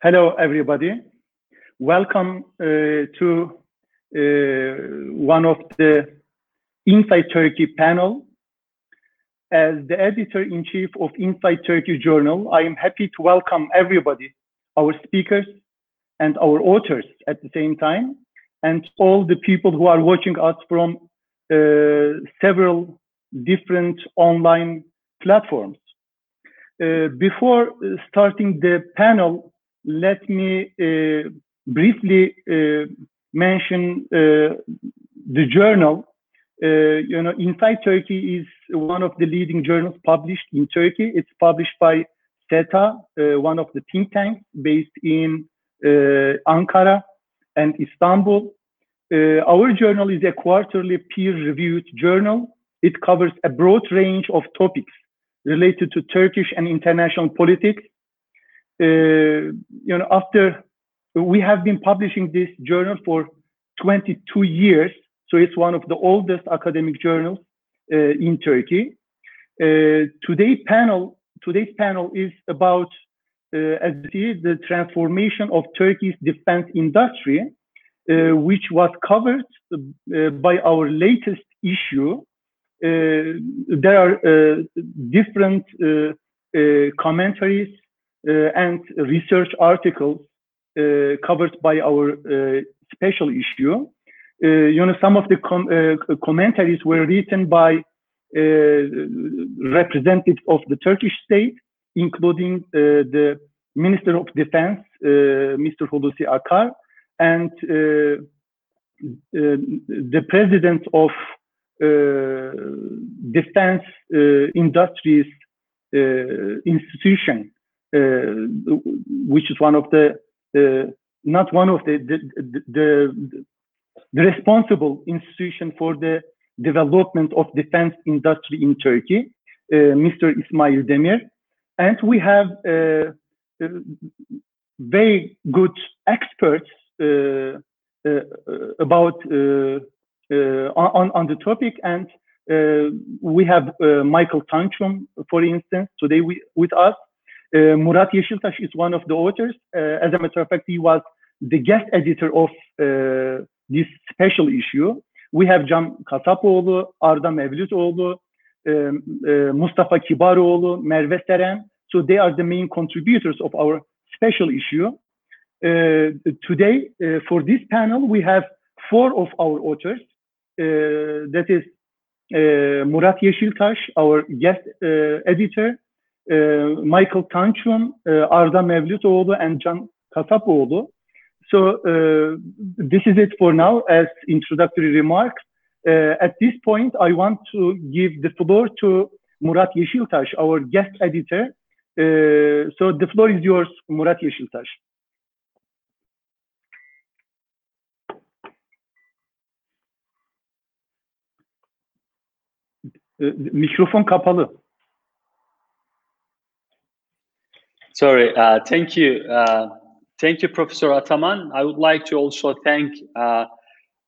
Hello, everybody. Welcome uh, to uh, one of the Insight Turkey panel. As the editor-in-chief of Insight Turkey Journal, I am happy to welcome everybody, our speakers and our authors at the same time, and all the people who are watching us from uh, several different online platforms. Uh, before starting the panel, let me uh, briefly uh, mention uh, the journal. Uh, you know, Insight Turkey is one of the leading journals published in Turkey. It's published by SETA, uh, one of the think tanks based in uh, Ankara and Istanbul. our journal is a quarterly peer-reviewed journal. It covers a broad range of topics related to Turkish and international politics, uh, you know, after we have been publishing this journal for 22 years, so it's one of the oldest academic journals uh, in Turkey. Uh, today's panel, today's panel is about, as you see, the transformation of Turkey's defense industry, which was covered by our latest issue. Uh, there are uh, different uh, commentaries uh, and research articles uh, covered by our uh, special issue. you know, some of the com commentaries were written by representatives of the Turkish state, including the Minister of Defense, Mr. Hulusi Akar, and the president of uh, defense uh, industries uh, institution uh, which is one of the uh, not one of the the, the the responsible institution for the development of defense industry in Turkey, uh, Mr. Ismail Demir, and we have very good experts about on, on the topic and uh, we have uh, Michael Tanchum, for instance, today we, with us. Uh, Murat Yeşiltaş is one of the authors. Uh, as a matter of fact, he was the guest editor of uh, this special issue. We have Can Kasapoğlu, Arda Mevlütoğlu, um, uh, Mustafa Kibaroğlu, Merve Seren. So they are the main contributors of our special issue. Uh, today, uh, for this panel, we have four of our authors. that is Murat Yeşiltaş, our guest editor, uh, Michael Tanchum, uh, Arda Mevlütoğlu, and Can Kasapoğlu. So uh, this is it for now as introductory remarks. at this point, I want to give the floor to Murat Yeşiltaş, our guest editor. so the floor is yours, Murat Yeşiltaş. Mikrofon kapalı. Sorry. Uh, thank you. Uh, thank you, Professor Ataman. I would like to also thank uh,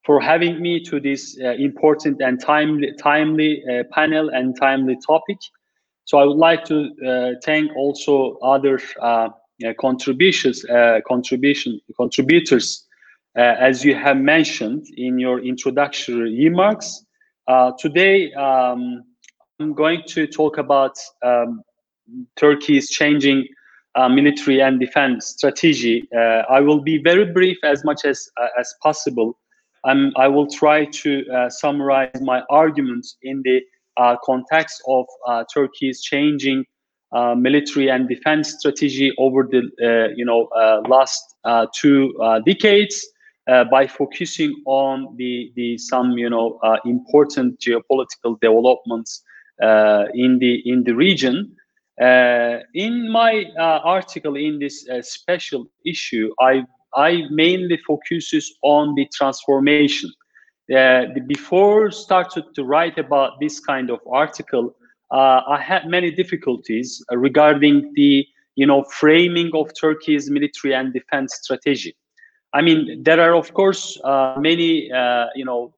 for having me to this uh, important and timely, timely uh, panel and timely topic. So I would like to uh, thank also other contributions, contribution contributors, as you have mentioned in your introductory remarks. today, um, I'm going to talk about um, Turkey's changing uh, military and defense strategy. Uh, I will be very brief as much as uh, as possible. Um, I will try to uh, summarize my arguments in the uh, context of Turkey's changing military and defense strategy over the you know last two decades. by focusing on the, the some you know important geopolitical developments in the in the region, in my uh, article in this uh, special issue, I I mainly focuses on the transformation. Uh, before started to write about this kind of article, uh, I had many difficulties regarding the you know framing of Turkey's military and defense strategy. I mean, there are of course uh, many you know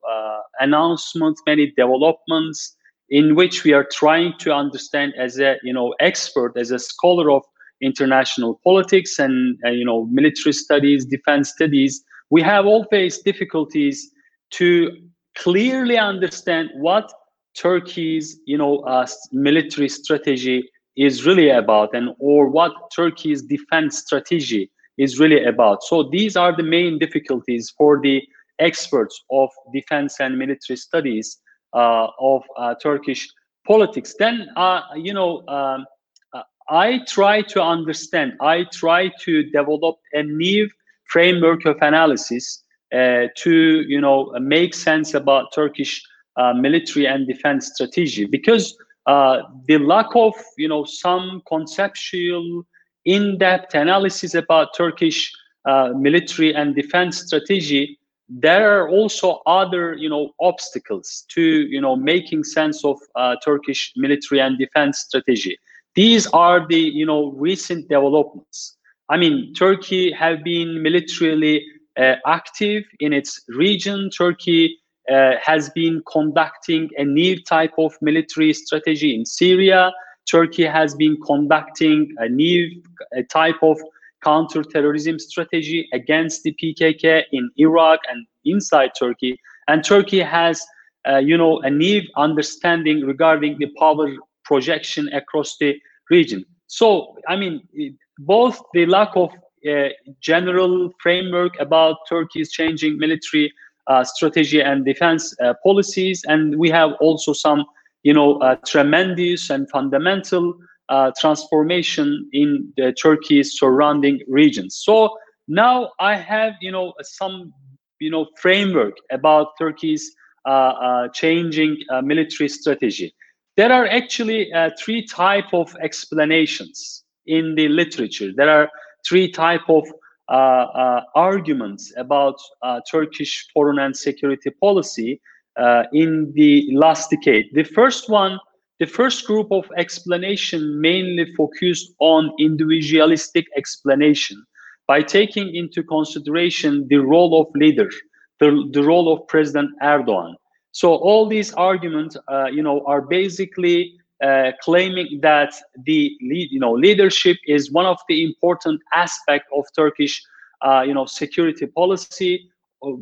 announcements, many developments in which we are trying to understand as a you know expert as a scholar of international politics and uh, you know military studies, defense studies, we have all faced difficulties to clearly understand what Turkey's you know uh, military strategy is really about and or what Turkey's defense strategy is really about. So these are the main difficulties for the experts of defense and military studies of uh, Turkish politics. Then, uh, you know, um, uh, I try to understand, I try to develop a new framework of analysis uh, to, you know, make sense about Turkish uh, military and defense strategy because the lack of, you know, some conceptual in-depth analysis about Turkish uh, military and defense strategy, there are also other, you know, obstacles to, you know, making sense of uh, Turkish military and defense strategy. These are the, you know, recent developments. I mean, Turkey have been militarily uh, active in its region. Turkey uh, has been conducting a new type of military strategy in Syria. Turkey has been conducting a new a type of counterterrorism strategy against the PKK in Iraq and inside Turkey. And Turkey has, uh, you know, a new understanding regarding the power projection across the region. So, I mean, both the lack of uh, general framework about Turkey's changing military uh, strategy and defense uh, policies, and we have also some you know, a tremendous and fundamental uh, transformation in the Turkey's surrounding regions. So now I have, you know, some, you know, framework about Turkey's uh, uh, changing uh, military strategy. There are actually uh, three type of explanations in the literature. There are three type of arguments about Turkish foreign and security policy in the last decade. The first one, the first group of explanation mainly focused on individualistic explanation by taking into consideration the role of leader, the, the role of President Erdogan. So all these arguments, uh, you know, are basically uh, claiming that the lead, you know, leadership is one of the important aspect of Turkish, uh, you know, security policy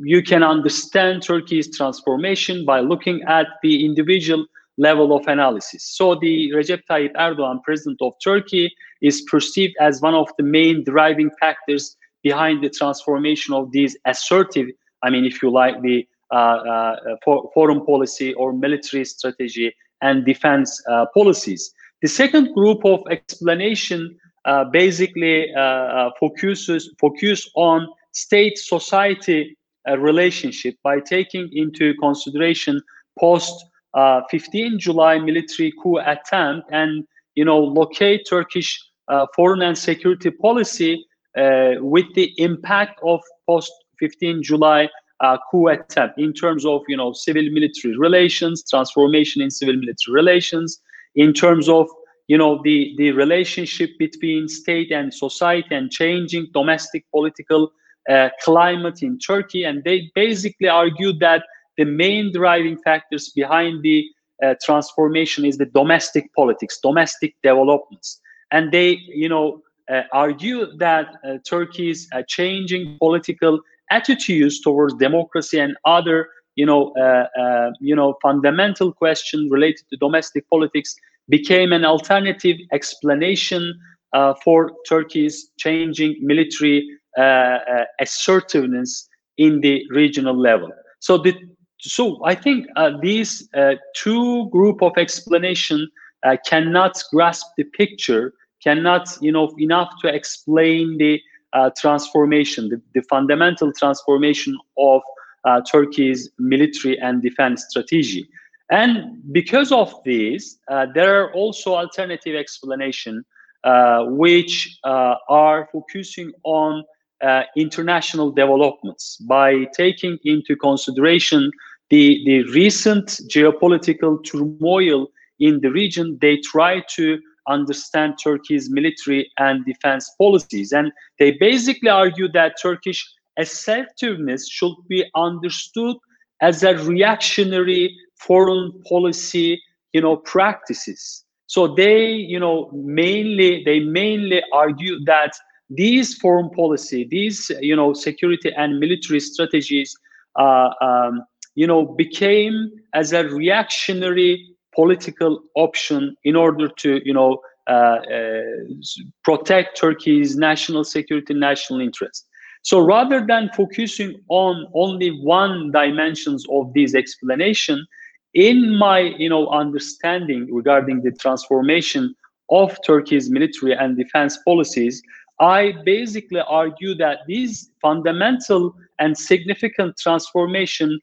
you can understand Turkey's transformation by looking at the individual level of analysis. So the Recep Tayyip Erdogan, president of Turkey, is perceived as one of the main driving factors behind the transformation of these assertive, I mean, if you like, the uh, uh, for, foreign policy or military strategy and defense uh, policies. The second group of explanation uh, basically uh, uh, focuses focus on state society a relationship by taking into consideration post uh, 15 July military coup attempt and you know locate Turkish uh, foreign and security policy uh, with the impact of post 15 July uh, coup attempt in terms of you know civil military relations, transformation in civil military relations, in terms of you know the the relationship between state and society and changing domestic political uh, climate in Turkey, and they basically argued that the main driving factors behind the uh, transformation is the domestic politics, domestic developments, and they, you know, uh, argue that uh, Turkey's uh, changing political attitudes towards democracy and other, you know, uh, you know, fundamental questions related to domestic politics became an alternative explanation for Turkey's changing military uh, uh, assertiveness in the regional level. So the so I think uh, these two group of explanation cannot grasp the picture, cannot you know enough to explain the transformation, the, the fundamental transformation of uh, Turkey's military and defense strategy. And because of this, uh, there are also alternative explanation uh, which are focusing on uh, international developments by taking into consideration the, the recent geopolitical turmoil in the region, they try to understand Turkey's military and defense policies. And they basically argue that Turkish assertiveness should be understood as a reactionary foreign policy, you know, practices. So they, you know, mainly they mainly argue that these foreign policy, these, you know, security and military strategies, uh, um, you know, became as a reactionary political option in order to, you know, uh, uh, protect Turkey's national security, national interest. So rather than focusing on only one dimensions of this explanation, in my you know understanding regarding the transformation of Turkey's military and defense policies, I basically argue that this fundamental and significant transformation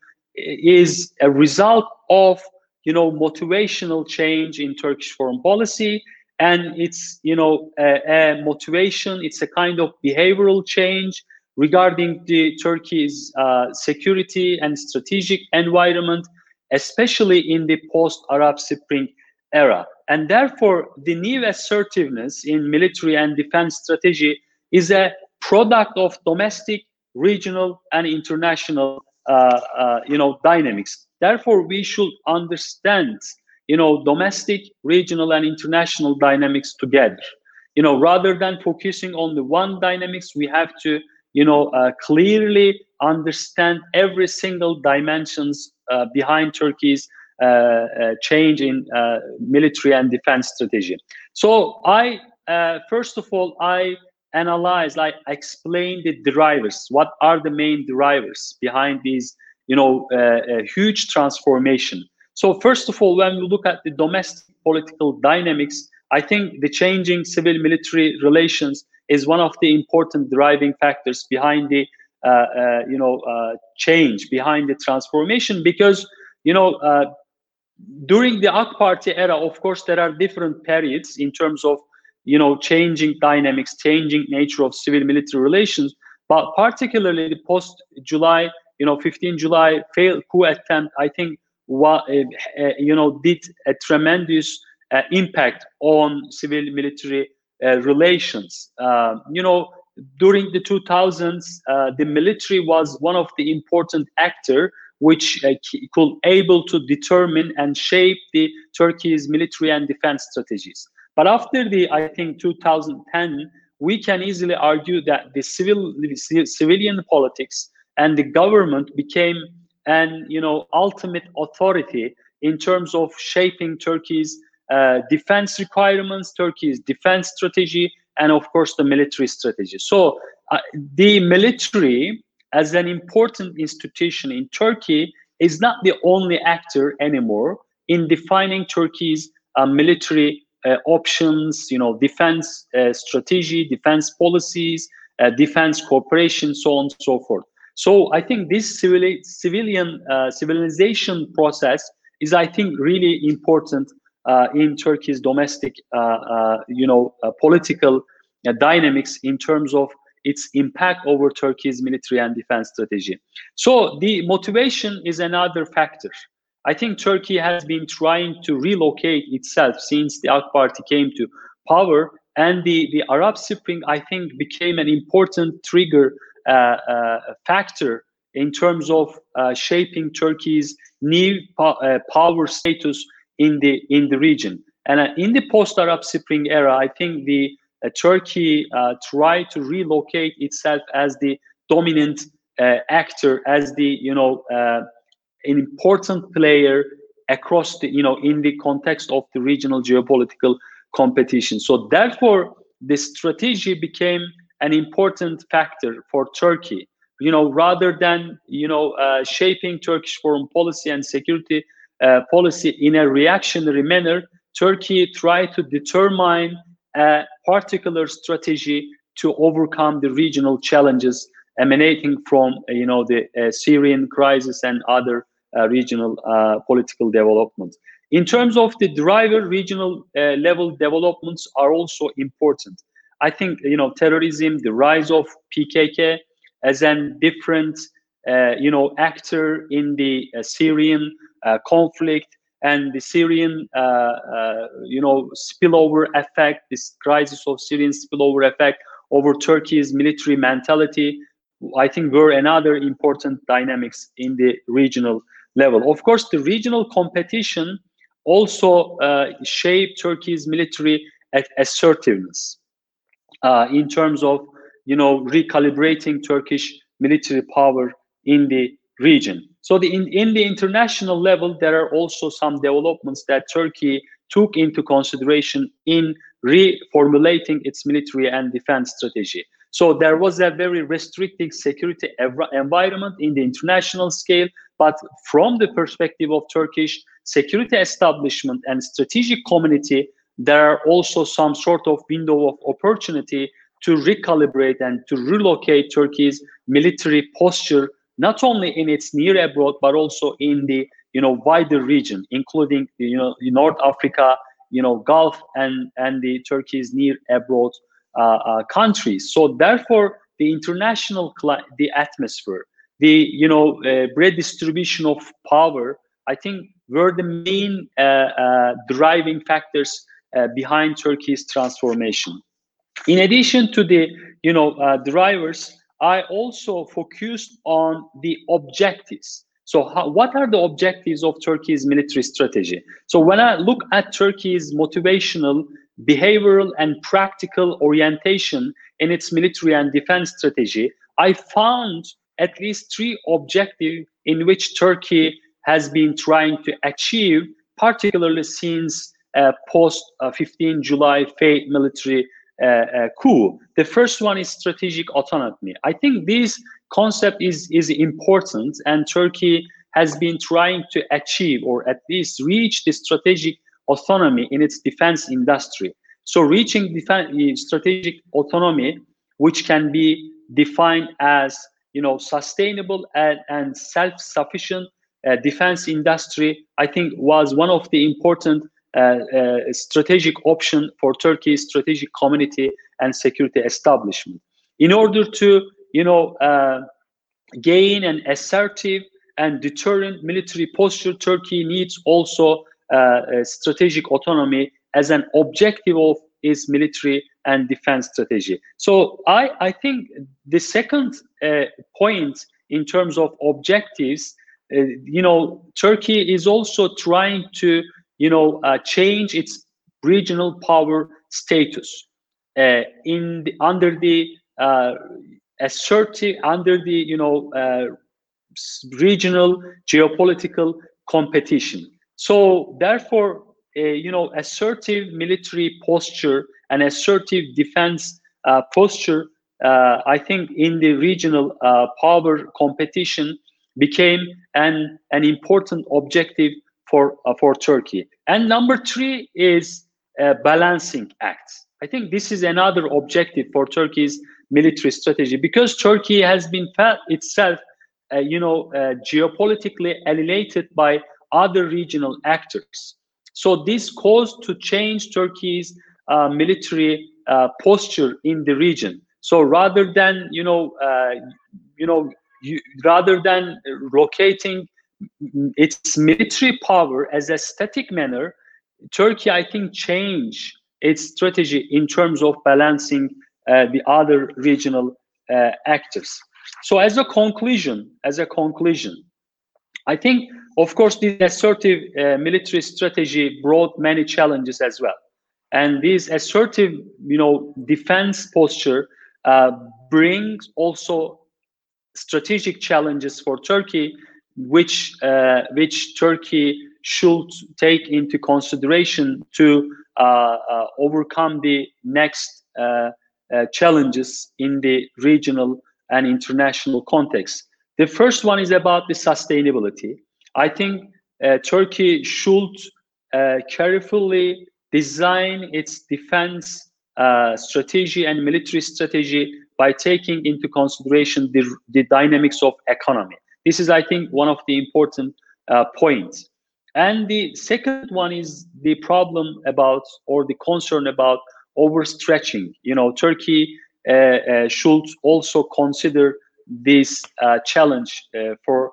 is a result of you know motivational change in Turkish foreign policy and it's you know a, a motivation it's a kind of behavioral change regarding the Turkey's uh, security and strategic environment especially in the post-Arab Spring era. And therefore, the new assertiveness in military and defense strategy is a product of domestic, regional, and international, you know, dynamics. Therefore, we should understand, you know, domestic, regional, and international dynamics together. You know, rather than focusing on the one dynamics, we have to, you know, uh, clearly understand every single dimensions uh, behind Turkey's uh, uh, change in military and defense strategy. So I, first of all, I analyze, like explain the drivers. What are the main drivers behind these, you know, huge transformation? So first of all, when we look at the domestic political dynamics, I think the changing civil-military relations is one of the important driving factors behind the uh, uh, you know uh, change behind the transformation because you know during the AK Party era, of course, there are different periods in terms of you know changing dynamics, changing nature of civil-military relations. But particularly the post-July, you know, 15 July failed coup attempt, I think, what uh, uh, you know did a tremendous uh, impact on civil-military relations. you know, during the 2000s, uh, the military was one of the important actor which could able to determine and shape the Turkey's military and defense strategies. But after the, I think, 2010, we can easily argue that the civil civilian politics and the government became an you know ultimate authority in terms of shaping Turkey's uh, defense requirements, Turkey's defense strategy, and of course the military strategy. So uh, the military as an important institution in Turkey is not the only actor anymore in defining Turkey's uh, military options, you know, defense uh, strategy, defense policies, uh, defense cooperation, so on and so forth. So I think this civili civilian uh, civilization process is, I think, really important uh, in Turkey's domestic, uh, uh, you know, political dynamics in terms of its impact over Turkey's military and defense strategy. So the motivation is another factor. I think Turkey has been trying to relocate itself since the AK Party came to power, and the, the Arab Spring, I think, became an important trigger uh, uh, factor in terms of uh, shaping Turkey's new po power status in the in the region. And uh, in the post-Arab Spring era, I think the uh, Turkey uh, tried to relocate itself as the dominant uh, actor, as the you know uh, an important player across the you know in the context of the regional geopolitical competition. So therefore, the strategy became an important factor for Turkey. You know, rather than you know uh, shaping Turkish foreign policy and security uh, policy in a reactionary manner, Turkey tried to determine a particular strategy to overcome the regional challenges emanating from you know the uh, Syrian crisis and other uh, regional uh, political developments. In terms of the driver, regional uh, level developments are also important. I think you know terrorism, the rise of PKK as a different uh, you know actor in the uh, Syrian conflict, and the Syrian, uh, uh, you know, spillover effect, this crisis of Syrian spillover effect over Turkey's military mentality, I think were another important dynamics in the regional level. Of course, the regional competition, also uh, shape Turkey's military assertiveness uh, in terms of you know recalibrating Turkish military power in the region. So the, in, in the international level, there are also some developments that Turkey took into consideration in reformulating its military and defense strategy. So there was a very restrictive security environment in the international scale, but from the perspective of Turkish security establishment and strategic community, there are also some sort of window of opportunity to recalibrate and to relocate Turkey's military posture, not only in its near abroad, but also in the you know wider region, including you know North Africa, you know Gulf and and the Turkey's near abroad countries. So therefore, the international the atmosphere, the you know uh, redistribution of power, I think were the main uh, uh, driving factors uh, behind Turkey's transformation. In addition to the you know drivers, I also focused on the objectives. So how, what are the objectives of Turkey's military strategy? So when I look at Turkey's motivational, behavioral, and practical orientation in its military and defense strategy, I found at least three objectives in which Turkey has been trying to achieve, particularly since uh, post uh, 15 July failed military uh, uh, coup. The first one is strategic autonomy. I think this concept is, is important and Turkey has been trying to achieve or at least reach the strategic autonomy in its defense industry. So reaching strategic autonomy, which can be defined as you know sustainable and, and self-sufficient uh, defense industry, I think was one of the important uh, uh, strategic option for Turkey's strategic community and security establishment. In order to you know, uh, gain an assertive and deterrent military posture, Turkey needs also strategic autonomy as an objective of its military and defense strategy. So I, I think the second uh, point in terms of objectives, uh, you know, Turkey is also trying to, you know, uh, change its regional power status uh, in the, under the uh, assertive under the you know uh, regional geopolitical competition. So therefore, uh, you know, assertive military posture and assertive defense uh, posture, uh, I think, in the regional uh, power competition became an an important objective for uh, for Turkey. And number three is balancing acts. I think this is another objective for Turkey's military strategy because Turkey has been felt itself, uh, you know, uh, geopolitically alienated by other regional actors. So this caused to change Turkey's uh, military uh, posture in the region. So rather than, you know, uh, you know, you, rather than locating its military power as a static manner, Turkey, I think, changed its strategy in terms of balancing uh, the other regional uh, actors. So as a conclusion, as a conclusion, I think, of course, this assertive uh, military strategy brought many challenges as well. And this assertive, you know, defense posture uh, brings also strategic challenges for Turkey, which uh, which Turkey should take into consideration to uh, overcome the next uh, challenges in the regional and international context. The first one is about the sustainability. I think uh, Turkey should uh, carefully design its defense uh, strategy and military strategy by taking into consideration the, the dynamics of economy. This is, I think, one of the important uh, points. And the second one is the problem about or the concern about overstretching. You know, Turkey uh, uh, should also consider this challenge for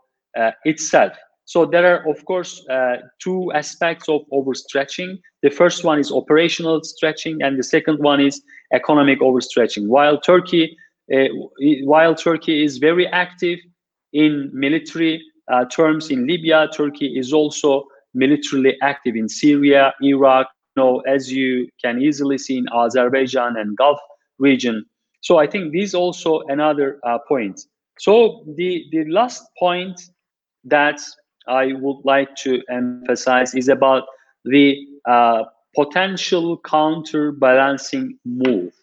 itself. So there are, of course, uh, two aspects of overstretching. The first one is operational stretching, and the second one is economic overstretching. While Turkey, uh, while Turkey is very active in military uh, terms in Libya, Turkey is also militarily active in Syria, Iraq, you know, as you can easily see in Azerbaijan and Gulf region. So I think this also another uh, point. So the the last point that I would like to emphasize is about the uh, potential counterbalancing move.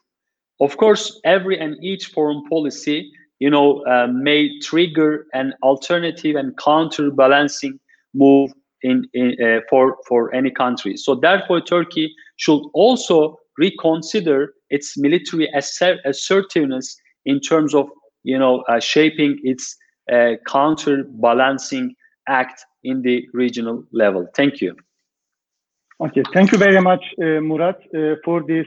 Of course, every and each foreign policy, you know, uh, may trigger an alternative and counterbalancing move in, in uh, for for any country. So therefore, Turkey should also reconsider its military assert assertiveness in terms of you know uh, shaping its uh, counterbalancing act in the regional level. Thank you. Okay, thank you very much, uh, Murat, uh, for this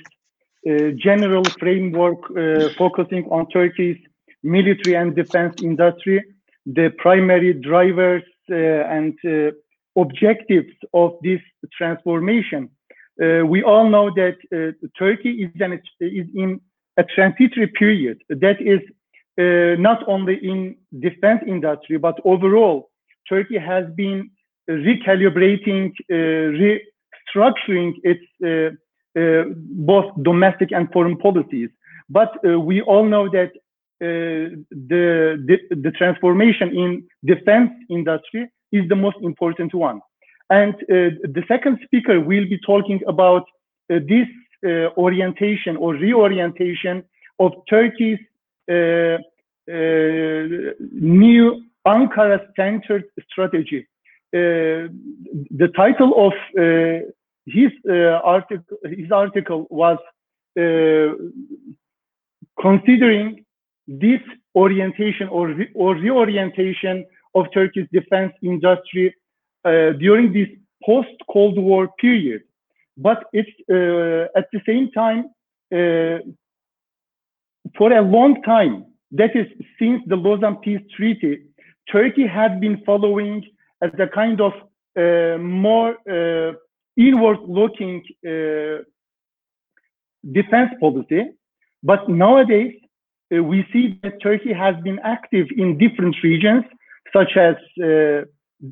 uh, general framework uh, focusing on Turkey's military and defense industry, the primary drivers uh, and uh, objectives of this transformation. we all know that Turkey is, an, is in a transitory period that is not only in defense industry, but overall Turkey has been recalibrating, uh, restructuring its uh, uh, both domestic and foreign policies. But we all know that the, the, the transformation in defense industry is the most important one. And the second speaker will be talking about this orientation or reorientation of Turkey's uh, uh, new Ankara-centered strategy. Uh, the title of uh, his uh, article, his article was considering this orientation or, re or reorientation of Turkey's defense industry uh, during this post-Cold War period. But it's uh, at the same time, uh, for a long time, that is since the Lausanne Peace Treaty, Turkey had been following as a kind of uh, more uh, inward-looking uh, defense policy. But nowadays, uh, we see that Turkey has been active in different regions, such as uh,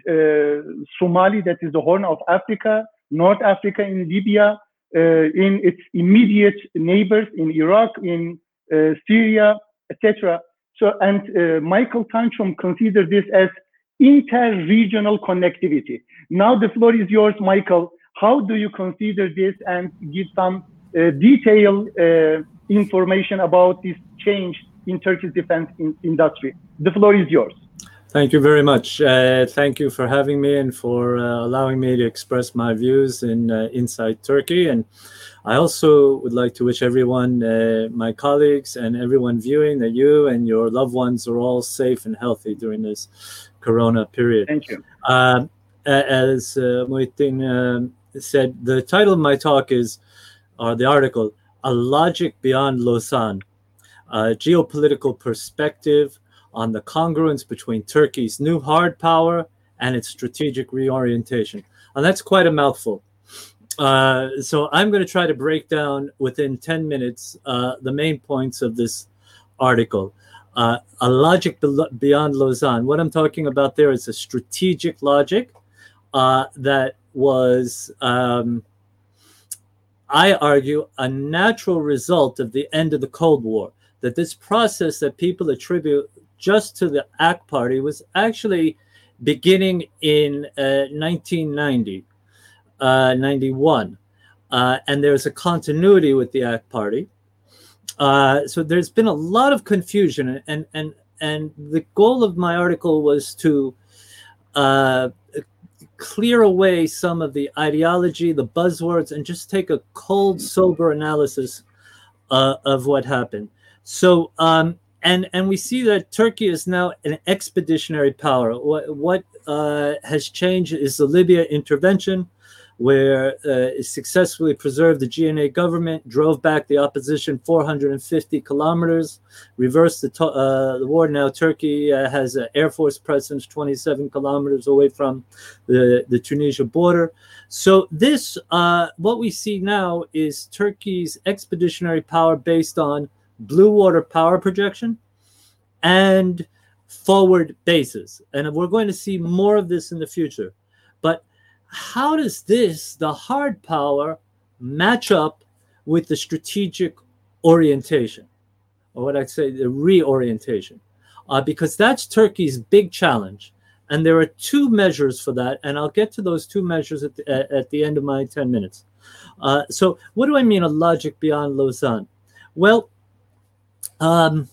uh, Somali, that is the Horn of Africa, North Africa, in Libya, in its immediate neighbors, in Iraq, in Syria, etc. So, and uh, Michael Tanchum considers this as inter-regional connectivity. Now the floor is yours, Michael. How do you consider this and give some uh, detailed uh, information about this change in Turkey's defense in industry? The floor is yours. Thank you very much. Uh, thank you for having me and for uh, allowing me to express my views in uh, Insight Turkey. And I also would like to wish everyone, uh, my colleagues and everyone viewing, that you and your loved ones are all safe and healthy during this Corona period. Thank you. Uh, as uh, Muhittin uh, said, the title of my talk is, or the article, A Logic Beyond Lausanne, a geopolitical perspective on the congruence between Turkey's new hard power and its strategic reorientation. And that's quite a mouthful. Uh, so I'm going to try to break down within 10 minutes uh, the main points of this article. Uh, a logic beyond Lausanne. What I'm talking about there is a strategic logic uh, that was, um, I argue, a natural result of the end of the Cold War. That this process that people attribute just to the AK Party was actually beginning in 1990 uh, uh, 91. Uh, and there's a continuity with the AK Party. Uh, so there's been a lot of confusion, and and and the goal of my article was to uh, clear away some of the ideology, the buzzwords, and just take a cold, sober analysis uh, of what happened. So, um, and and we see that Turkey is now an expeditionary power. What what uh, has changed is the Libya intervention where uh, it successfully preserved the GNA government, drove back the opposition 450 kilometers, reversed the, to- uh, the war. Now Turkey uh, has an air force presence 27 kilometers away from the, the Tunisia border. So this, uh, what we see now is Turkey's expeditionary power based on blue water power projection and forward bases. And we're going to see more of this in the future. But how does this, the hard power, match up with the strategic orientation, or what I'd say, the reorientation? Uh, because that's Turkey's big challenge. And there are two measures for that. And I'll get to those two measures at the, at the end of my 10 minutes. Uh, so, what do I mean a logic beyond Lausanne? Well, um,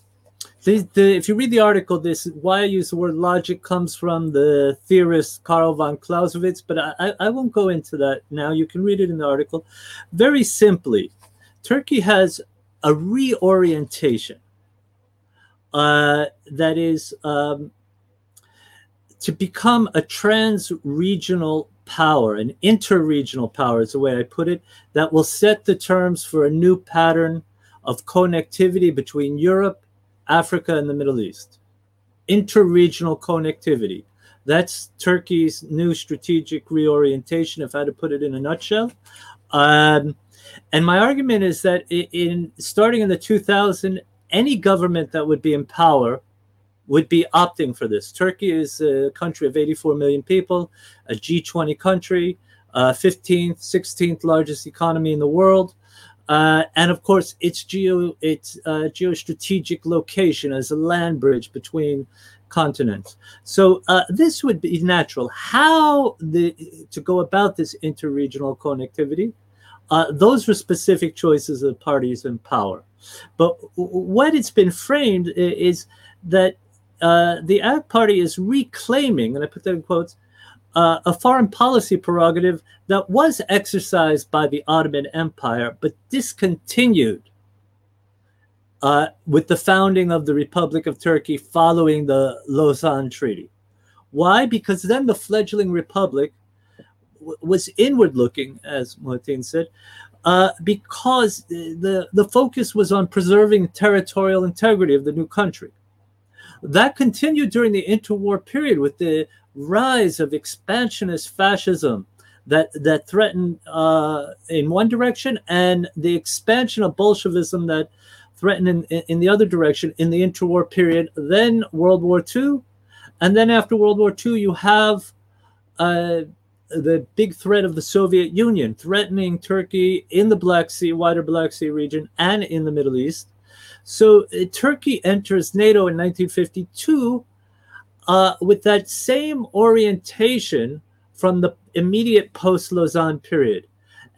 the, the, if you read the article, this why I use the word logic comes from the theorist Karl von Clausewitz, but I, I won't go into that now. You can read it in the article. Very simply, Turkey has a reorientation uh, that is um, to become a trans-regional power, an inter-regional power is the way I put it, that will set the terms for a new pattern of connectivity between Europe, Africa, and the Middle East. Inter-regional connectivity. That's Turkey's new strategic reorientation, if I had to put it in a nutshell. Um, and my argument is that in, in starting in the 2000, any government that would be in power would be opting for this. Turkey is a country of 84 million people, a G20 country, uh, 15th, 16th largest economy in the world. Uh, and of course, its geo its uh, geostrategic location as a land bridge between continents. So uh, this would be natural. How the to go about this interregional connectivity? Uh, those were specific choices of parties in power. But what it's been framed is that uh, the AK Party is reclaiming, and I put that in quotes, uh, a foreign policy prerogative that was exercised by the Ottoman Empire but discontinued uh, with the founding of the Republic of Turkey following the Lausanne Treaty. Why? Because then the fledgling republic w- was inward looking, as Muhittin said, uh, because the, the focus was on preserving territorial integrity of the new country. That continued during the interwar period with the rise of expansionist fascism that that threatened uh, in one direction and the expansion of Bolshevism that threatened in, in the other direction in the interwar period. Then World War II, and then after World War II, you have uh, the big threat of the Soviet Union threatening Turkey in the Black Sea, wider Black Sea region, and in the Middle East. So uh, Turkey enters NATO in 1952 uh, with that same orientation from the immediate post Lausanne period.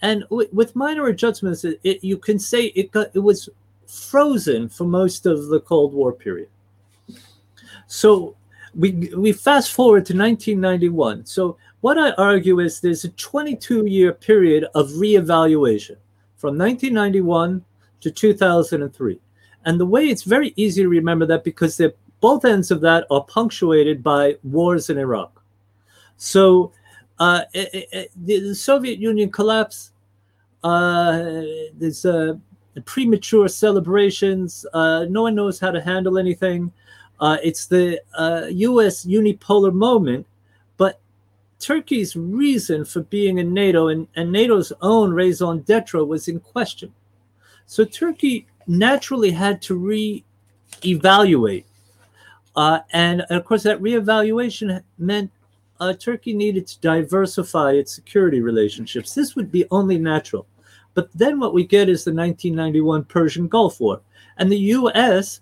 And w- with minor adjustments, it, it, you can say it, got, it was frozen for most of the Cold War period. So we, we fast forward to 1991. So what I argue is there's a 22 year period of reevaluation from 1991 to 2003. And the way it's very easy to remember that because both ends of that are punctuated by wars in Iraq. So uh, it, it, the Soviet Union collapse, uh, there's uh, premature celebrations. Uh, no one knows how to handle anything. Uh, it's the US uh, unipolar moment, but Turkey's reason for being in NATO and, and NATO's own raison d'etre was in question. So Turkey naturally had to re-evaluate. Uh, and of course, that reevaluation meant uh, Turkey needed to diversify its security relationships. This would be only natural. But then what we get is the 1991 Persian Gulf War. And the U.S.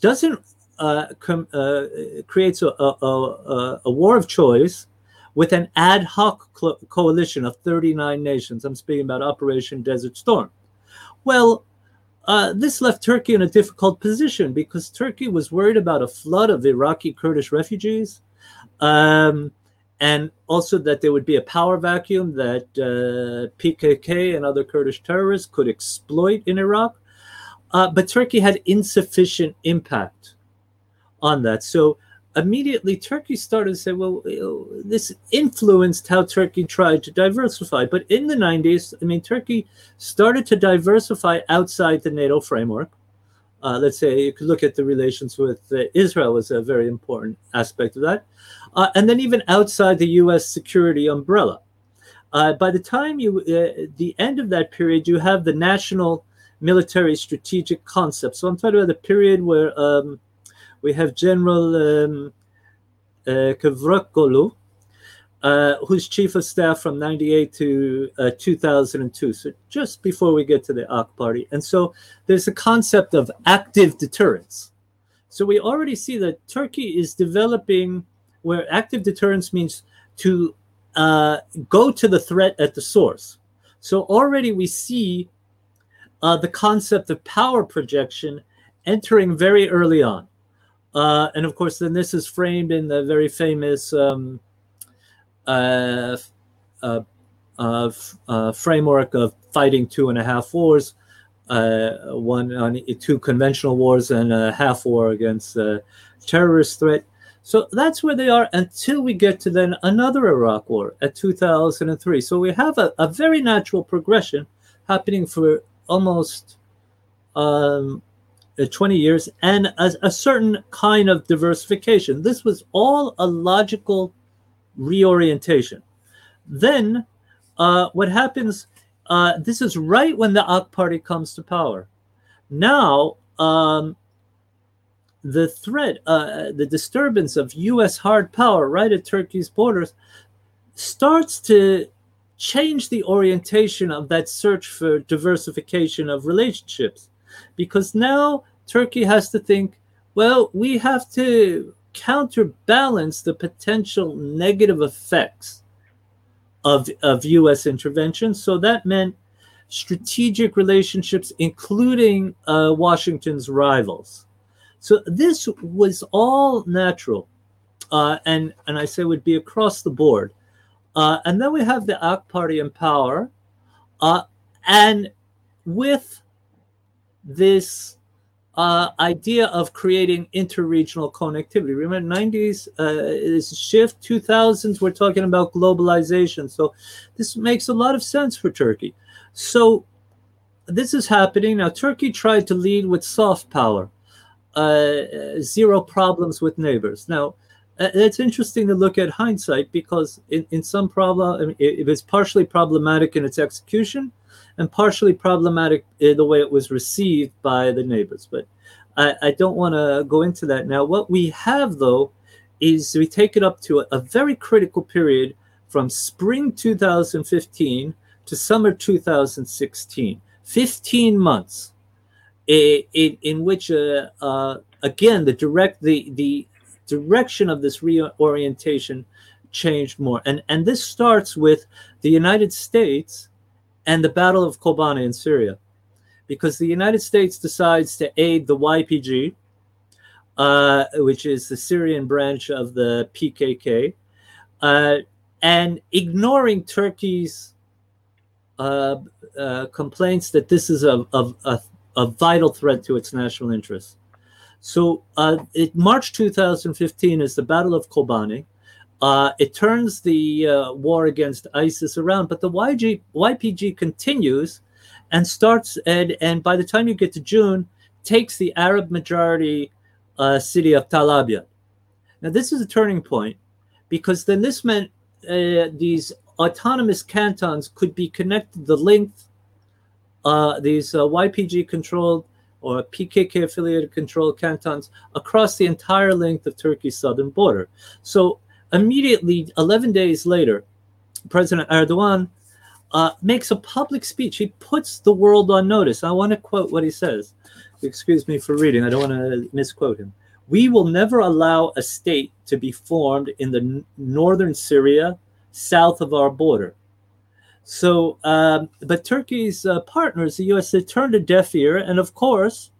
doesn't uh, com- uh, a, a, a, war of choice with an ad hoc co- coalition of 39 nations. I'm speaking about Operation Desert Storm. Well, uh, this left Turkey in a difficult position because Turkey was worried about a flood of Iraqi Kurdish refugees, um, and also that there would be a power vacuum that uh, PKK and other Kurdish terrorists could exploit in Iraq. Uh, but Turkey had insufficient impact on that. So immediately Turkey started to say, well, this influenced how Turkey tried to diversify. But in the 90s, I mean, Turkey started to diversify outside the NATO framework. Uh, let's say you could look at the relations with uh, Israel as a very important aspect of that. Uh, and then even outside the US security umbrella. Uh, by the time you, uh, the end of that period, you have the national military strategic concept. So I'm talking about the period where um, we have General um, uh, uh, who's chief of staff from 98 to uh, 2002. So just before we get to the AK party. And so there's a concept of active deterrence. So we already see that Turkey is developing where active deterrence means to uh, go to the threat at the source. So already we see uh, the concept of power projection entering very early on. Uh, and of course, then this is framed in the very famous um, uh, uh, uh, framework of fighting two and a half wars, one on two conventional wars and a half war against the terrorist threat. So that's where they are until we get to then another Iraq war at 2003. So we have a, a very natural progression happening for almost um, 20 years and a, a, certain kind of diversification. This was all a logical reorientation. Then uh, what happens, uh, this is right when the AK party comes to power. Now, um, the threat, uh, the disturbance of US hard power right at Turkey's borders starts to change the orientation of that search for diversification of relationships. Because now Turkey has to think, well, we have to counterbalance the potential negative effects of, of US intervention. So that meant strategic relationships, including uh, Washington's rivals. So this was all natural. Uh, and, and I say would be across the board. Uh, and then we have the AK party in power. Uh, and with this uh, idea of creating interregional connectivity. Remember, 90s uh, is shift, 2000s, we're talking about globalization. So this makes a lot of sense for Turkey. So this is happening. Now, Turkey tried to lead with soft power, uh, zero problems with neighbors. Now, uh, it's interesting to look at hindsight because in, in some problem, I mean, it, it was partially problematic in its execution and partially problematic the way it was received by the neighbors. But I, I don't want to go into that now. What we have, though, is we take it up to a, a very critical period from spring 2015 to summer 2016 15 months in, in, in which uh, uh, again the direct the the direction of this reorientation changed more and and this starts with the united states and the Battle of Kobani in Syria, because the United States decides to aid the YPG, uh, which is the Syrian branch of the PKK, uh, and ignoring Turkey's uh, uh, complaints that this is a, a, a, a, vital threat to its national interests. So, uh, it, March 2015 is the Battle of Kobani. Uh, it turns the uh, war against ISIS around, but the YG, YPG continues and starts, and, and by the time you get to June, takes the Arab majority uh, city of Tal Abyad. Now, this is a turning point because then this meant uh, these autonomous cantons could be connected the length, uh, these uh, YPG controlled or PKK affiliated controlled cantons across the entire length of Turkey's southern border. So Immediately, 11 days later, President Erdogan uh, makes a public speech. He puts the world on notice. I want to quote what he says. Excuse me for reading, I don't want to misquote him. We will never allow a state to be formed in the n- northern Syria, south of our border. So, um, but Turkey's uh, partners, the US, they turned a deaf ear. And of course,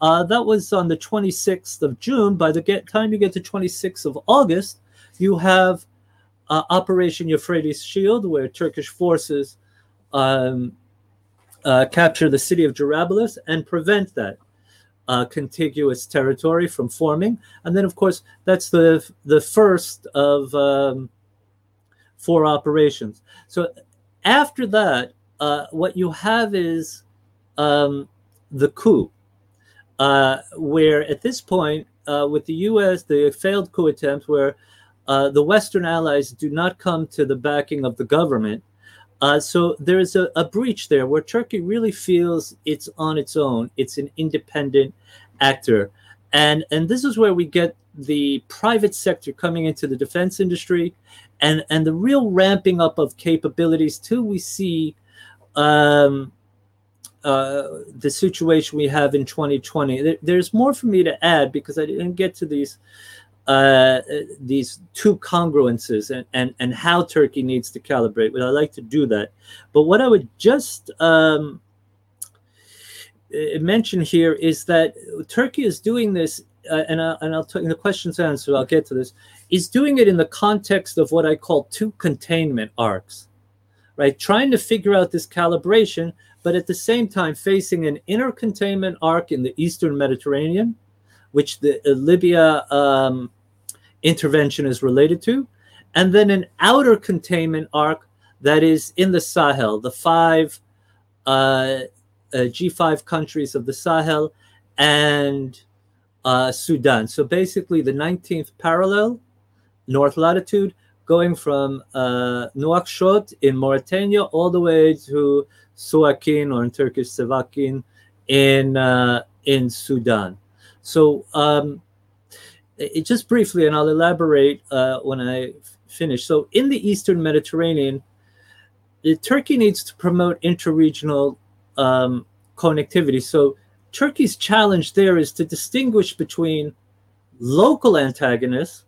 uh, that was on the 26th of June. By the get, time you get to 26th of August, you have uh, Operation Euphrates Shield, where Turkish forces um, uh, capture the city of Jarablus and prevent that uh, contiguous territory from forming. And then, of course, that's the the first of um, four operations. So after that, uh, what you have is um, the coup, uh, where at this point, uh, with the U.S., the failed coup attempt, where uh, the Western allies do not come to the backing of the government. Uh, so there's a, a, breach there where Turkey really feels it's on its own. It's an independent actor, and and this is where we get the private sector coming into the defense industry and, and the real ramping up of capabilities till we see um, uh, the situation we have in 2020. There, there's more for me to add because I didn't get to these uh, these two congruences and, and, and how Turkey needs to calibrate. But I like to do that. But what I would just um, mention here is that Turkey is doing this, uh, and, I, and I'll in the questions answered, I'll get to this, is doing it in the context of what I call two containment arcs, right? Trying to figure out this calibration, but at the same time facing an inner containment arc in the Eastern Mediterranean which the Libya um, intervention is related to, and then an outer containment arc that is in the Sahel, the five uh, uh, G5 countries of the Sahel and uh, Sudan. So basically, the 19th parallel, north latitude, going from uh, Nouakchott in Mauritania all the way to Suakin, or in Turkish Sevakin, in uh, in Sudan. So, um, it, just briefly, and I'll elaborate uh, when I finish. So, in the Eastern Mediterranean, Turkey needs to promote interregional um, connectivity. So, Turkey's challenge there is to distinguish between local antagonists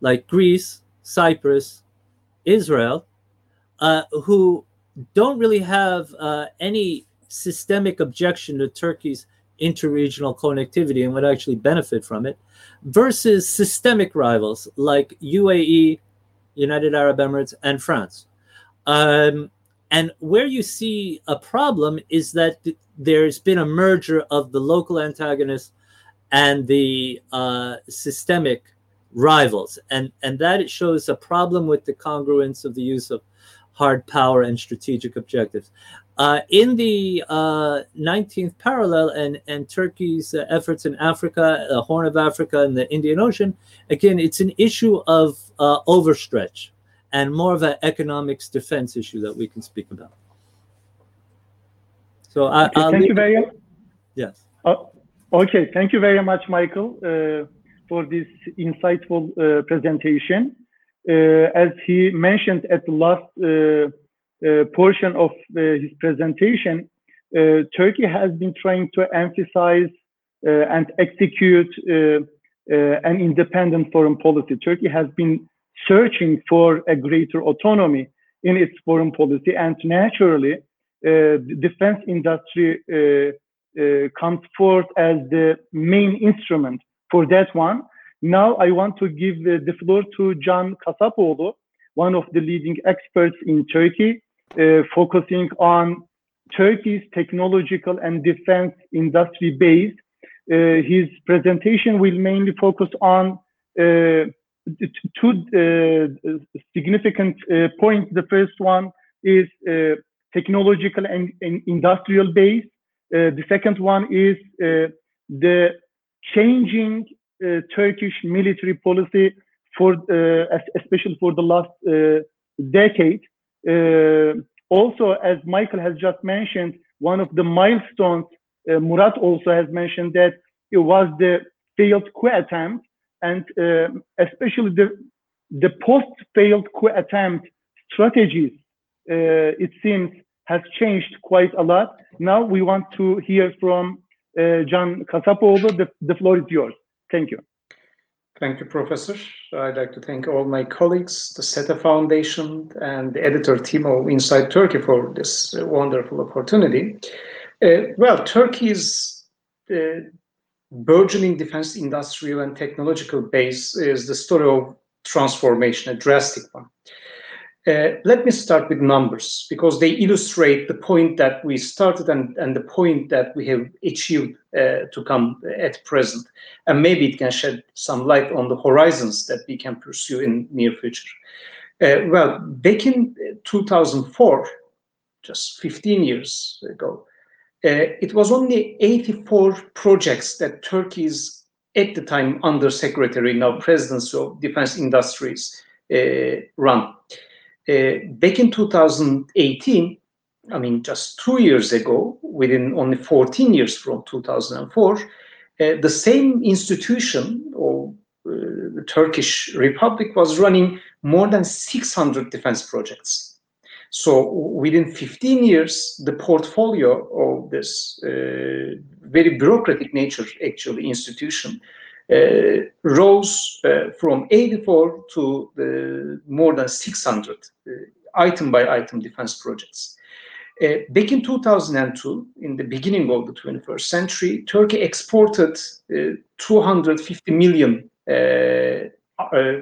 like Greece, Cyprus, Israel, uh, who don't really have uh, any systemic objection to Turkey's interregional connectivity and would actually benefit from it, versus systemic rivals like UAE, United Arab Emirates, and France. Um, and where you see a problem is that th- there's been a merger of the local antagonists and the uh, systemic rivals, and and that it shows a problem with the congruence of the use of hard power and strategic objectives. Uh, in the uh, 19th parallel and, and Turkey's uh, efforts in Africa, the Horn of Africa, and the Indian Ocean, again, it's an issue of uh, overstretch and more of an economics defense issue that we can speak about. So I, okay, thank you very much. Yes. Oh, okay, thank you very much, Michael, uh, for this insightful uh, presentation. as he mentioned at the last uh, portion of uh, his presentation, uh, Turkey has been trying to emphasize and execute an independent foreign policy. Turkey has been searching for a greater autonomy in its foreign policy, and naturally, the defense industry comes forth as the main instrument for that one. Now I want to give the, floor to Can Kasapoğlu, one of the leading experts in Turkey, uh, focusing on Turkey's technological and defense industry base. Uh, his presentation will mainly focus on uh, two uh, significant uh, points. The first one is uh, technological and, and, industrial base. the second one is the changing Turkish military policy for, especially for the last decade. Uh, also, as Michael has just mentioned, one of the milestones, uh, Murat also has mentioned that it was the failed coup attempt, and uh, especially the the post-failed coup attempt strategies, it seems, has changed quite a lot. Now we want to hear from uh, Can Kasapoğlu. The, the floor is yours. Thank you. Thank you, Professor. I'd like to thank all my colleagues, the SETA Foundation, and the editor team of Insight Turkey for this wonderful opportunity. Uh, well, Turkey's uh, burgeoning defense industrial and technological base is the story of transformation, a drastic one. Uh, let me start with numbers because they illustrate the point that we started and, and the point that we have achieved uh, to come at present. And maybe it can shed some light on the horizons that we can pursue in near future. Uh, well, back in 2004, just 15 years ago, uh, it was only 84 projects that Turkey's at the time undersecretary, now presidency of defense industries, uh, run. Uh, back in 2018, I mean, just two years ago, within only 14 years from 2004, uh, the same institution or uh, the Turkish Republic was running more than 600 defense projects. So within 15 years, the portfolio of this uh, very bureaucratic nature, actually, institution uh, rose uh, from 84 to more than 600 uh, item by item defense projects. Uh, back in 2002, in the beginning of the 21st century, Turkey exported uh, 250 million uh,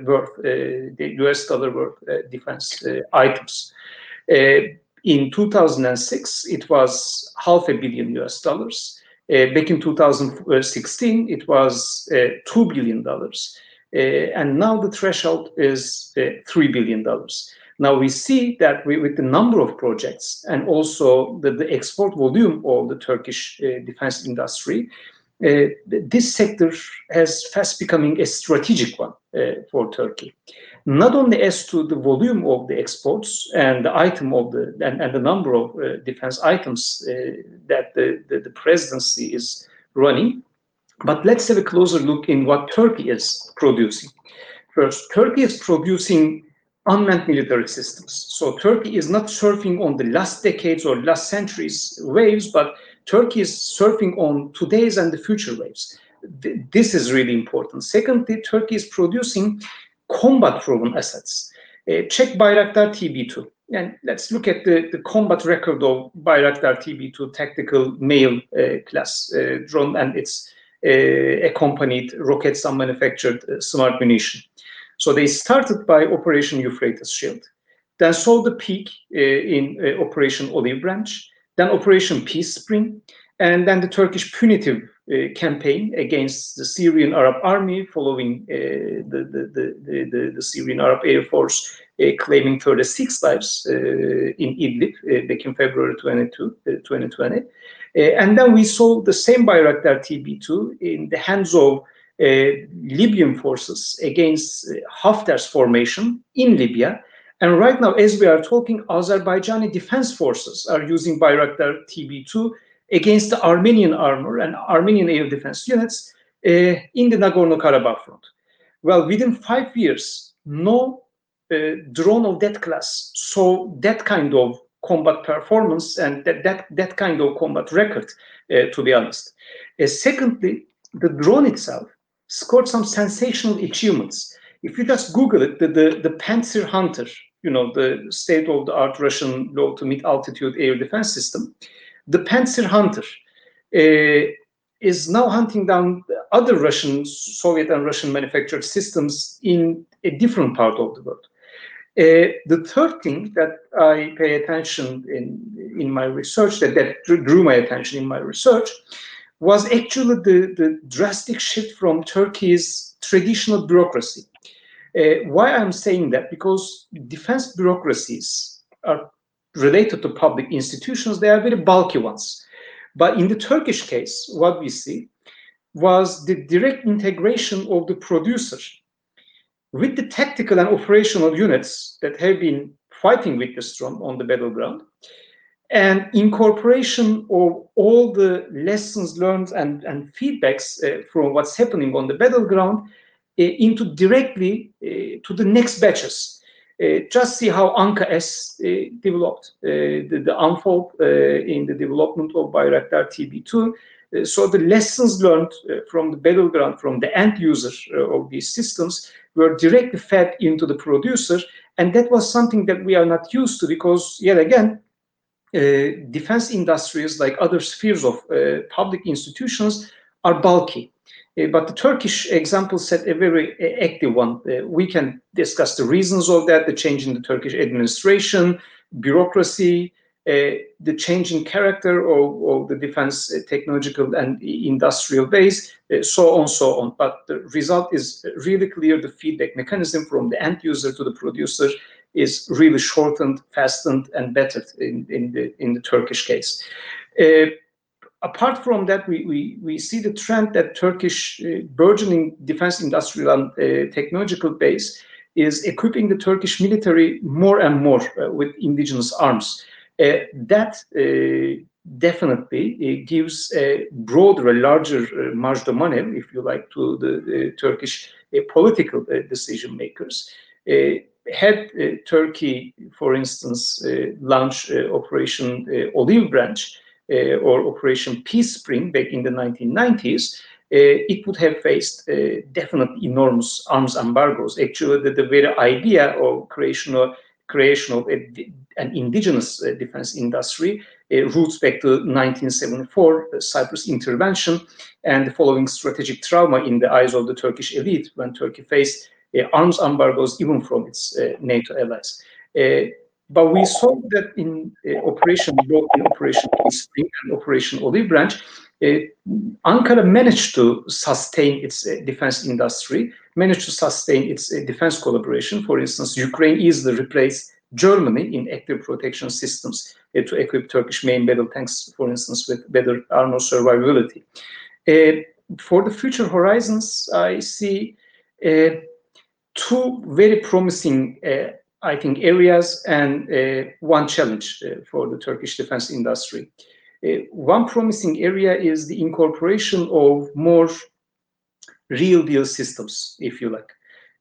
worth, the US dollar worth defense items. in 2006, it was half a billion US dollars. Back in 2016, it was $2 billion. and now the threshold is $3 billion. Now we see that we, with the number of projects and also the, the export volume of the Turkish uh, defense industry, uh, this sector has fast becoming a strategic one uh, for Turkey. Not only as to the volume of the exports and the item of the and, and the number of uh, defense items uh, that the, the, the presidency is running, but let's have a closer look in what Turkey is producing. First, Turkey is producing unmanned military systems. So Turkey is not surfing on the last decades or last centuries waves, but Turkey is surfing on today's and the future waves. This is really important. Secondly, Turkey is producing combat-proven assets. Uh, check Bayraktar TB2. And let's look at the, the combat record of Bayraktar TB2 tactical MALE uh, class uh, drone and its uh, accompanied Roketsan manufactured uh, smart munition. So they started by Operation Euphrates Shield, then saw the peak in Operation Olive Branch, then Operation Peace Spring, and then the Turkish punitive uh, campaign against the Syrian Arab Army following uh, the, the, the, the, Syrian Arab Air Force uh, claiming 36 lives uh, in Idlib back in February 22, 2020. and then we saw the same Bayraktar TB2 in the hands of uh, Libyan forces against uh, Haftar's formation in Libya. And right now, as we are talking, Azerbaijani defense forces are using Bayraktar TB2 against the Armenian armor and Armenian air defense units uh, in the Nagorno-Karabakh front. Well, within five years, no uh, drone of that class saw that kind of combat performance and that, that, that kind of combat record, uh, to be honest. Secondly, the drone itself scored some sensational achievements. If you just Google it, the, the, the Pantsir Hunter, you know, the state-of-the-art Russian low to mid-altitude air defense system, the Pantsir Hunter uh, is now hunting down other Russian, Soviet and Russian manufactured systems in a different part of the world. Uh, the third thing that I pay attention in in my research, that, that drew my attention in my research, was actually the, the drastic shift from Turkey's traditional bureaucracy. Uh, why I'm saying that? Because defense bureaucracies are related to public institutions, they are very bulky ones. But in the Turkish case, what we see was the direct integration of the producer with the tactical and operational units that have been fighting with the storm on the battleground and incorporation of all the lessons learned and, and feedbacks uh, from what's happening on the battleground uh, into directly uh, to the next batches. Uh, just see how Anka S uh, developed, uh, the, the unfold in the development of Bayraktar TB2. so the lessons learned from the battleground, from the end user of these systems, were directly fed into the producer, and that was something that we are not used to because, yet again, uh, defense industries, like other spheres of uh, public institutions, are bulky. Uh, but the Turkish example set a very active one. we can discuss the reasons of that, the change in the Turkish administration, bureaucracy, uh, the in character of, of the defense uh, technological and industrial base, uh, so on, so on. But the result is really clear. The feedback mechanism from the end user to the producer is really shortened, fastened, and bettered in, in, the, in the Turkish case. Uh, apart from that, we, we, we see the trend that Turkish uh, burgeoning defense industrial and uh, technological base is equipping the Turkish military more and more uh, with indigenous arms. Uh, that uh, definitely gives a broader, a larger marge de maneuver, if you like, to the Turkish political decision makers. had Turkey, for instance, launched Operation Olive Branch or Operation Peace Spring back in the 1990s, it would have faced definite enormous arms embargoes. Actually, the, the very idea of creation of creation of a, an indigenous uh, defense industry uh, roots back to 1974 uh, Cyprus intervention and the following strategic trauma in the eyes of the Turkish elite when Turkey faced arms embargoes even from its NATO allies. But we saw that in uh, Operation both in Operation Spring and Operation Olive Branch, uh, Ankara managed to sustain its uh, defense industry, managed to sustain its uh, defense collaboration. For instance, Ukraine easily replaced Germany in active protection systems uh, to equip Turkish main battle tanks, for instance, with better armor survivability. Uh, for the future horizons, I see two very promising I think, areas and uh, one challenge uh, for the Turkish defense industry. Uh, one promising area is the incorporation of more real deal systems, if you like.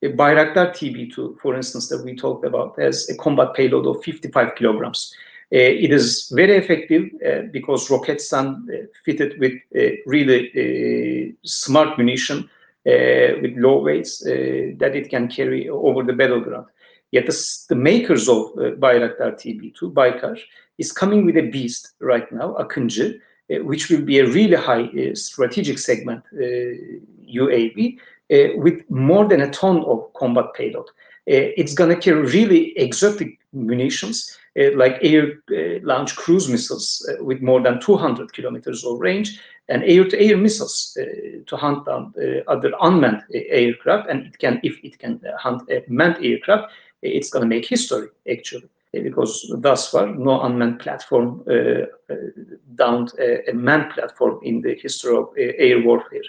A Bayraktar TB2, for instance, that we talked about, has a combat payload of 55 kilograms. Uh, it is very effective uh, because Roketsan uh, fitted with really smart munition with low weights that it can carry over the battleground. Yet the, the makers of uh, Bayraktar TB2, Baykar, is coming with a beast right now, Akıncı, uh, which will be a really high uh, strategic segment UAV uh, uh, with more than a ton of combat payload. Uh, it's going to carry really exotic munitions like air launch cruise missiles with more than 200 kilometers of range and air-to-air missiles to hunt down other unmanned aircraft. And it can, if it can hunt a manned aircraft, it's going to make history actually because thus far no unmanned platform uh, uh downed a, a, manned platform in the history of uh, air warfare.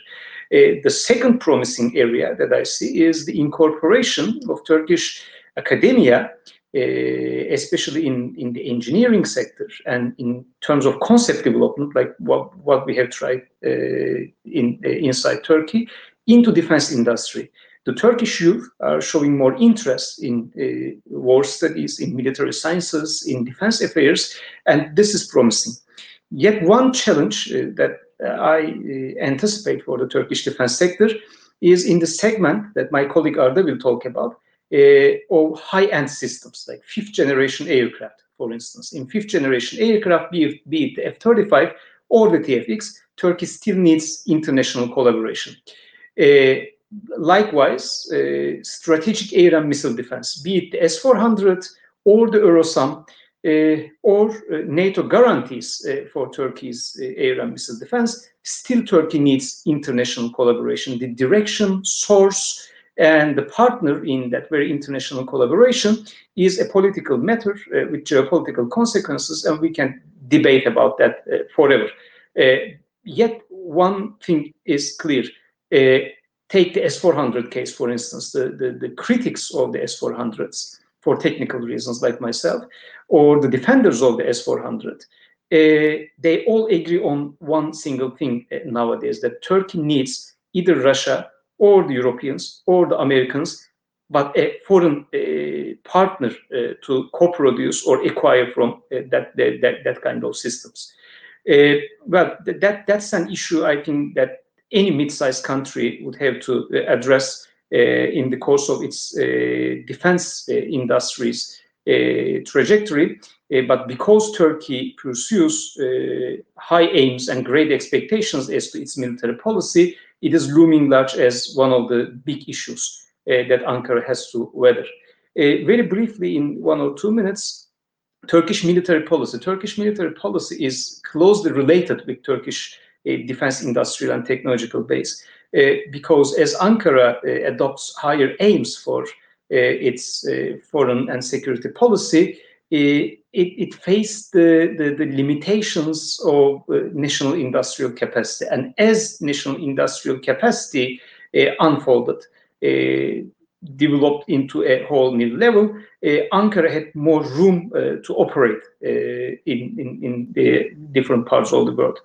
Uh, the second promising area that I see is the incorporation of Turkish academia, uh, especially in, in the engineering sector and in terms of concept development, like what, what we have tried uh, in Insight Turkey, into defense industry the Turkish youth are showing more interest in uh, war studies, in military sciences, in defense affairs, and this is promising. Yet one challenge uh, that I uh, anticipate for the Turkish defense sector is in the segment that my colleague Arda will talk about, uh, of high-end systems like fifth generation aircraft, for instance. In fifth generation aircraft, be it, be it the F-35 or the TFX, Turkey still needs international collaboration. Uh, likewise, uh, strategic air and missile defense, be it the S-400 or the Eurosam, uh, or uh, NATO guarantees uh, for Turkey's uh, air and missile defense, still Turkey needs international collaboration. The direction, source, and the partner in that very international collaboration is a political matter uh, with geopolitical consequences, and we can debate about that forever. yet, one thing is clear take the S400 case, for instance, the, the, the critics of the S400s for technical reasons like myself, or the defenders of the S400, uh, they all agree on one single thing uh, nowadays, that Turkey needs either Russia or the Europeans or the Americans, but a foreign uh, partner uh, to co-produce or acquire from uh, that, that, that, kind of systems. Uh, well, that, that's an issue I think that any mid-sized country would have to uh, address uh, in the course of its uh, defense industries trajectory. but because Turkey pursues high aims and great expectations as to its military policy, it is looming large as one of the big issues that Ankara has to weather. very briefly, in one or two minutes, Turkish military policy. Turkish military policy is closely related with Turkish a defense industrial and technological base. Uh, because as Ankara uh, adopts higher aims for uh, its foreign and security policy, it, it, faced the, the, the, limitations of national industrial capacity. And as national industrial capacity unfolded, developed into a whole new level, Ankara had more room to operate in, in, in the different parts of the world.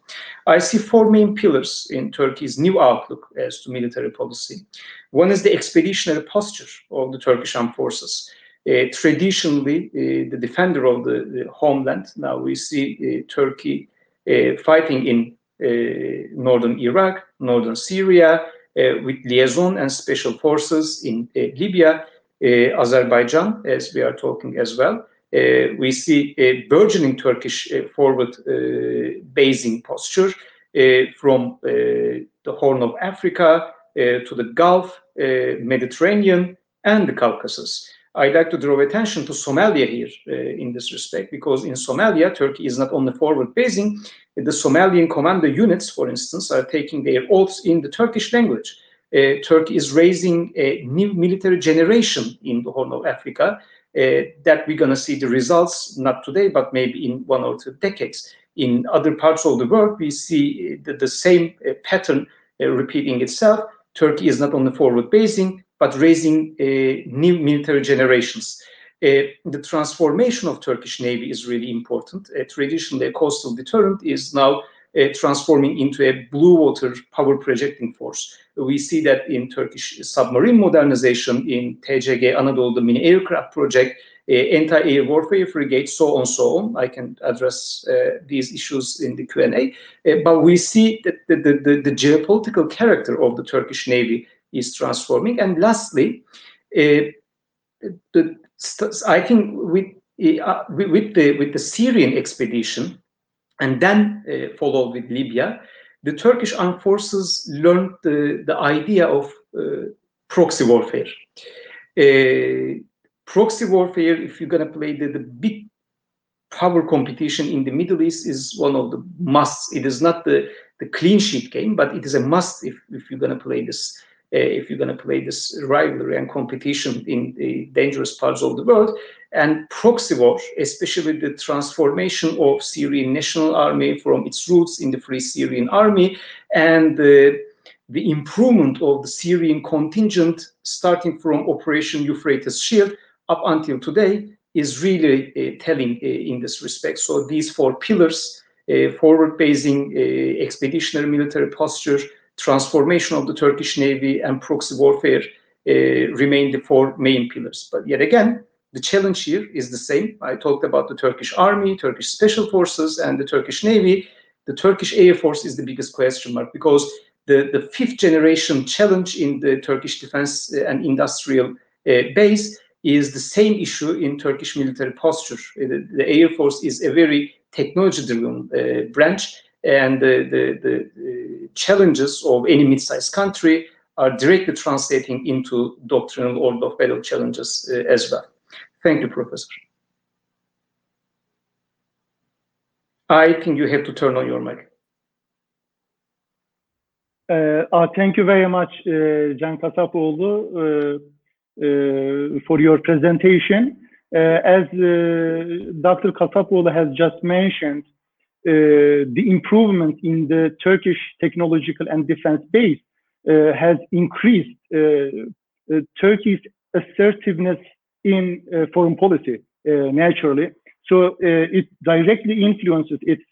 I see four main pillars in Turkey's new outlook as to military policy. One is the expeditionary posture of the Turkish armed forces. Uh, traditionally, uh, the defender of the, the, homeland. Now we see uh, Turkey fighting in northern Iraq, northern Syria, Uh, with liaison and special forces in uh, Libya, uh, Azerbaijan, as we are talking as well. we see a burgeoning Turkish forward basing posture from the Horn of Africa to the Gulf, Mediterranean, and the Caucasus. I'd like to draw attention to Somalia here uh, in this respect, because in Somalia, Turkey is not only forward basing, the Somalian commando units, for instance, are taking their oaths in the Turkish language. Uh, Turkey is raising a new military generation in the Horn of Africa uh, that we're going to see the results, not today, but maybe in one or two decades. In other parts of the world, we see the, the same uh, pattern uh, repeating itself. Turkey is not only forward basing, but raising uh, new military generations. Uh, the transformation of Turkish Navy is really important. Uh, traditionally, a coastal deterrent is now uh, transforming into a blue water power projecting force. We see that in Turkish submarine modernization, in TCG Anadolu, the mini aircraft project, uh, anti-air warfare frigate, so on, so on. I can address uh, these issues in the Q&A. but we see that the, the, the, the geopolitical character of the Turkish Navy is transforming. And lastly, uh, the, I think with, uh, with, the, with the Syrian expedition, and then uh, followed with Libya, the Turkish armed forces learned the, the idea of uh, proxy warfare. Uh, proxy warfare, if you're going to play the, the big power competition in the Middle East, is one of the musts. It is not the, the clean sheet game, but it is a must if, if you're going to play this if you're going to play this rivalry and competition in the dangerous parts of the world. And proxy war, especially the transformation of Syrian National Army from its roots in the Free Syrian Army and the, the improvement of the Syrian contingent starting from Operation Euphrates Shield up until today is really uh, telling uh, in this respect. So these four pillars, uh, forward-basing uh, expeditionary military posture, transformation of the Turkish Navy and proxy warfare uh, remain the four main pillars. But yet again, the challenge here is the same. I talked about the Turkish Army, Turkish Special Forces, and the Turkish Navy. The Turkish Air Force is the biggest question mark because the, the fifth generation challenge in the Turkish defense uh, and industrial uh, base is the same issue in Turkish military posture. Uh, the, the Air Force is a very technology driven uh, branch and the, the, the challenges of any mid-sized country are directly translating into doctrinal or battle challenges uh, as well. Thank you, Professor. I think you have to turn on your mic. Uh, uh, thank you very much, uh, Can Kasapoğlu, uh, uh, for your presentation. Uh, as Dr. Kasapoğlu has just mentioned, uh, Uh, the improvement in the Turkish technological and defense base uh, has increased uh, uh Turkey's assertiveness in uh, foreign policy, naturally. So it directly influences its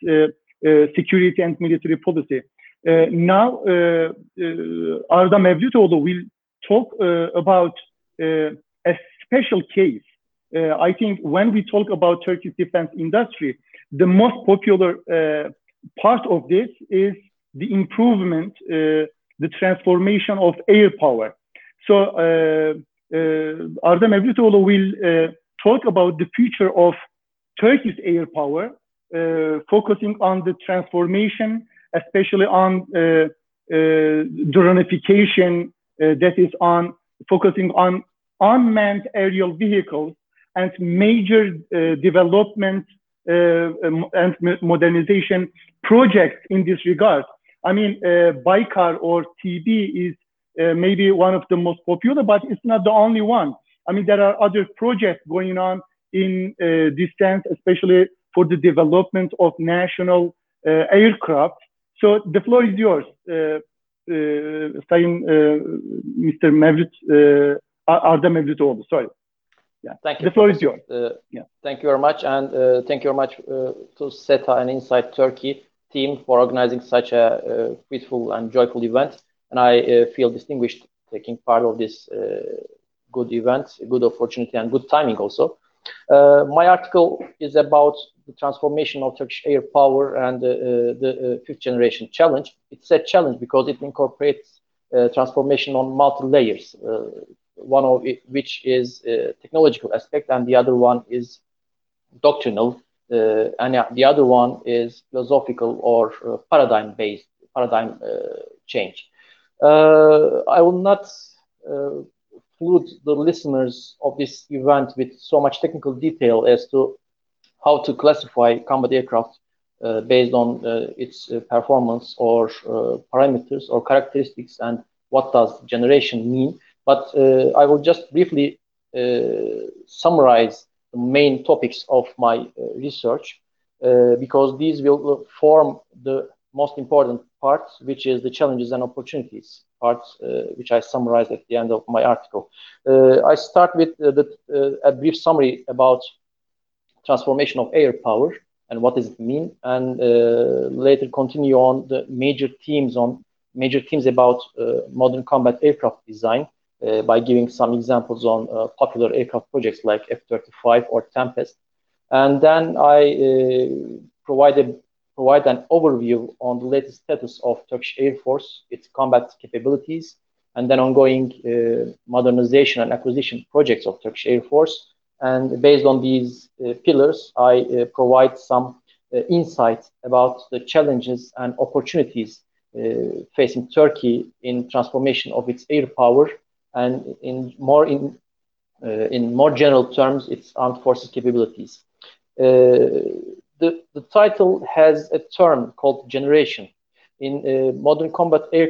security and military policy. now, Arda Mevlütoğlu will talk about a special case. I think when we talk about Turkey's defense industry, the most popular uh, part of this is the improvement, uh, the transformation of air power. So uh, uh, Arda Mevlütoğlu will uh, talk about the future of Turkey's air power, uh, focusing on the transformation, especially on uh, dronification, that is on focusing on unmanned aerial vehicles and major uh, and modernization projects in this regard. I mean, uh, Baykar or TB is uh, maybe one of the most popular, but it's not the only one. I mean, there are other projects going on in this sense, especially for the development of national aircraft. So the floor is yours, uh, Sayın uh, Mr. Mevlüt uh, Arda Mevlütoğlu, sorry. Yeah. Thank you. The floor is yours. Uh, yeah. Thank you very much, and uh, thank you very much uh, to SETA and Insight Turkey team for organizing such a fruitful and joyful event. And I feel distinguished taking part of this good event, good opportunity, and good timing also. Uh, my article is about the transformation of Turkish air power and uh, the uh, fifth generation challenge. It's a challenge because it incorporates transformation on multi layers one of it, which is uh, technological aspect, and the other one is doctrinal, uh, and the other one is philosophical or uh, paradigm-based paradigm change. I will not flood the listeners of this event with so much technical detail as to how to classify combat aircraft uh, based on uh, its uh, performance or parameters or characteristics and what does generation mean. But uh, I will just briefly uh, summarize the main topics of my uh, research because these will form the most important part, which is the challenges and opportunities part, uh, which I summarized at the end of my article. Uh, I start with uh, the, a brief summary about transformation of air power and what does it mean, and later continue on the major themes on major themes about modern combat aircraft design, uh, by giving some examples on uh, popular aircraft projects like F-35 or Tempest. And then I uh, provided provide an overview on the latest status of Turkish Air Force, its combat capabilities, and then ongoing uh, modernization and acquisition projects of Turkish Air Force. And based on these uh, pillars, I uh, provide some insight about the challenges and opportunities facing Turkey in transformation of its air power and in more in uh, in more general terms, its armed forces capabilities. Uh, the, the title has a term called generation. In uh, modern combat air,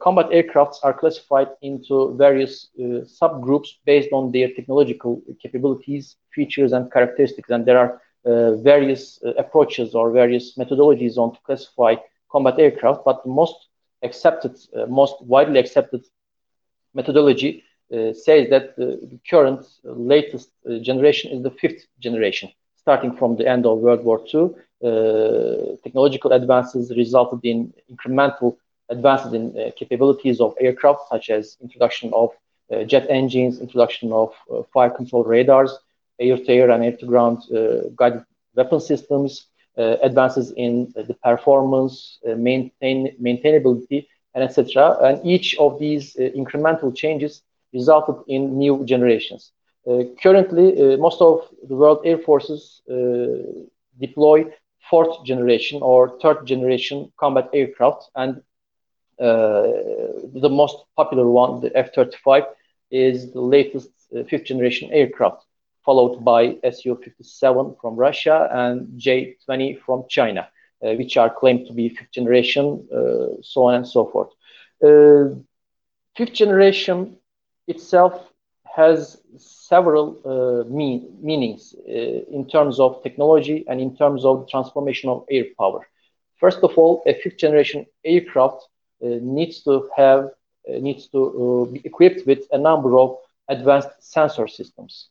combat aircrafts are classified into various uh, subgroups based on their technological capabilities, features, and characteristics. And there are uh, various uh, approaches or various methodologies on to classify combat aircraft, but most accepted, most widely accepted methodology uh, says that the current uh, latest uh, generation is the fifth generation, starting from the end of World War II. technological advances resulted in incremental advances in capabilities of aircraft, such as introduction of jet engines, introduction of fire control radars, air-to-air and air-to-ground guided weapon systems, uh, advances in uh, the performance, uh, maintain maintainability, and etc. And each of these uh, incremental changes resulted in new generations. Uh, currently, uh, most of the world air forces deploy fourth generation or third generation combat aircraft, and the most popular one, the F-35, is the latest fifth generation aircraft followed by Su-57 from Russia and J-20 from China. Uh, which are claimed to be fifth generation, uh, so on and so forth. Uh, fifth generation itself has several mean, meanings in terms of technology and in terms of transformation of air power. First of all, a fifth generation aircraft needs to have needs to be equipped with a number of advanced sensor systems.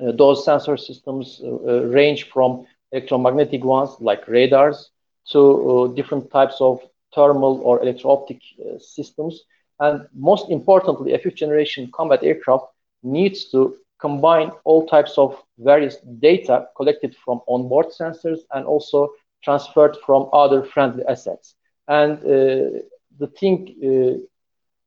Uh, those sensor systems uh, range from electromagnetic ones like radars to uh, different types of thermal or electro-optic uh, systems. And most importantly, a fifth generation combat aircraft needs to combine all types of various data collected from onboard sensors and also transferred from other friendly assets. And uh, the thing uh,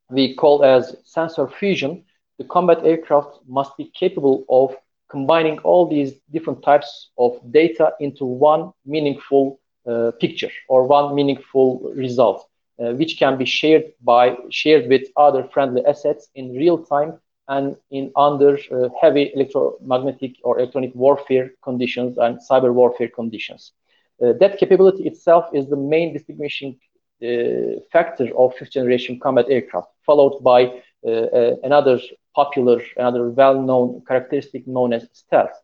we call as sensor fusion, the combat aircraft must be capable of combining all these different types of data into one meaningful uh, picture or one meaningful result, uh, which can be shared by shared with other friendly assets in real time and in under uh, heavy electromagnetic or electronic warfare conditions and cyber warfare conditions. Uh, that capability itself is the main distinguishing uh, factor of fifth generation combat aircraft, followed by uh, another popular, another well-known characteristic known as stealth.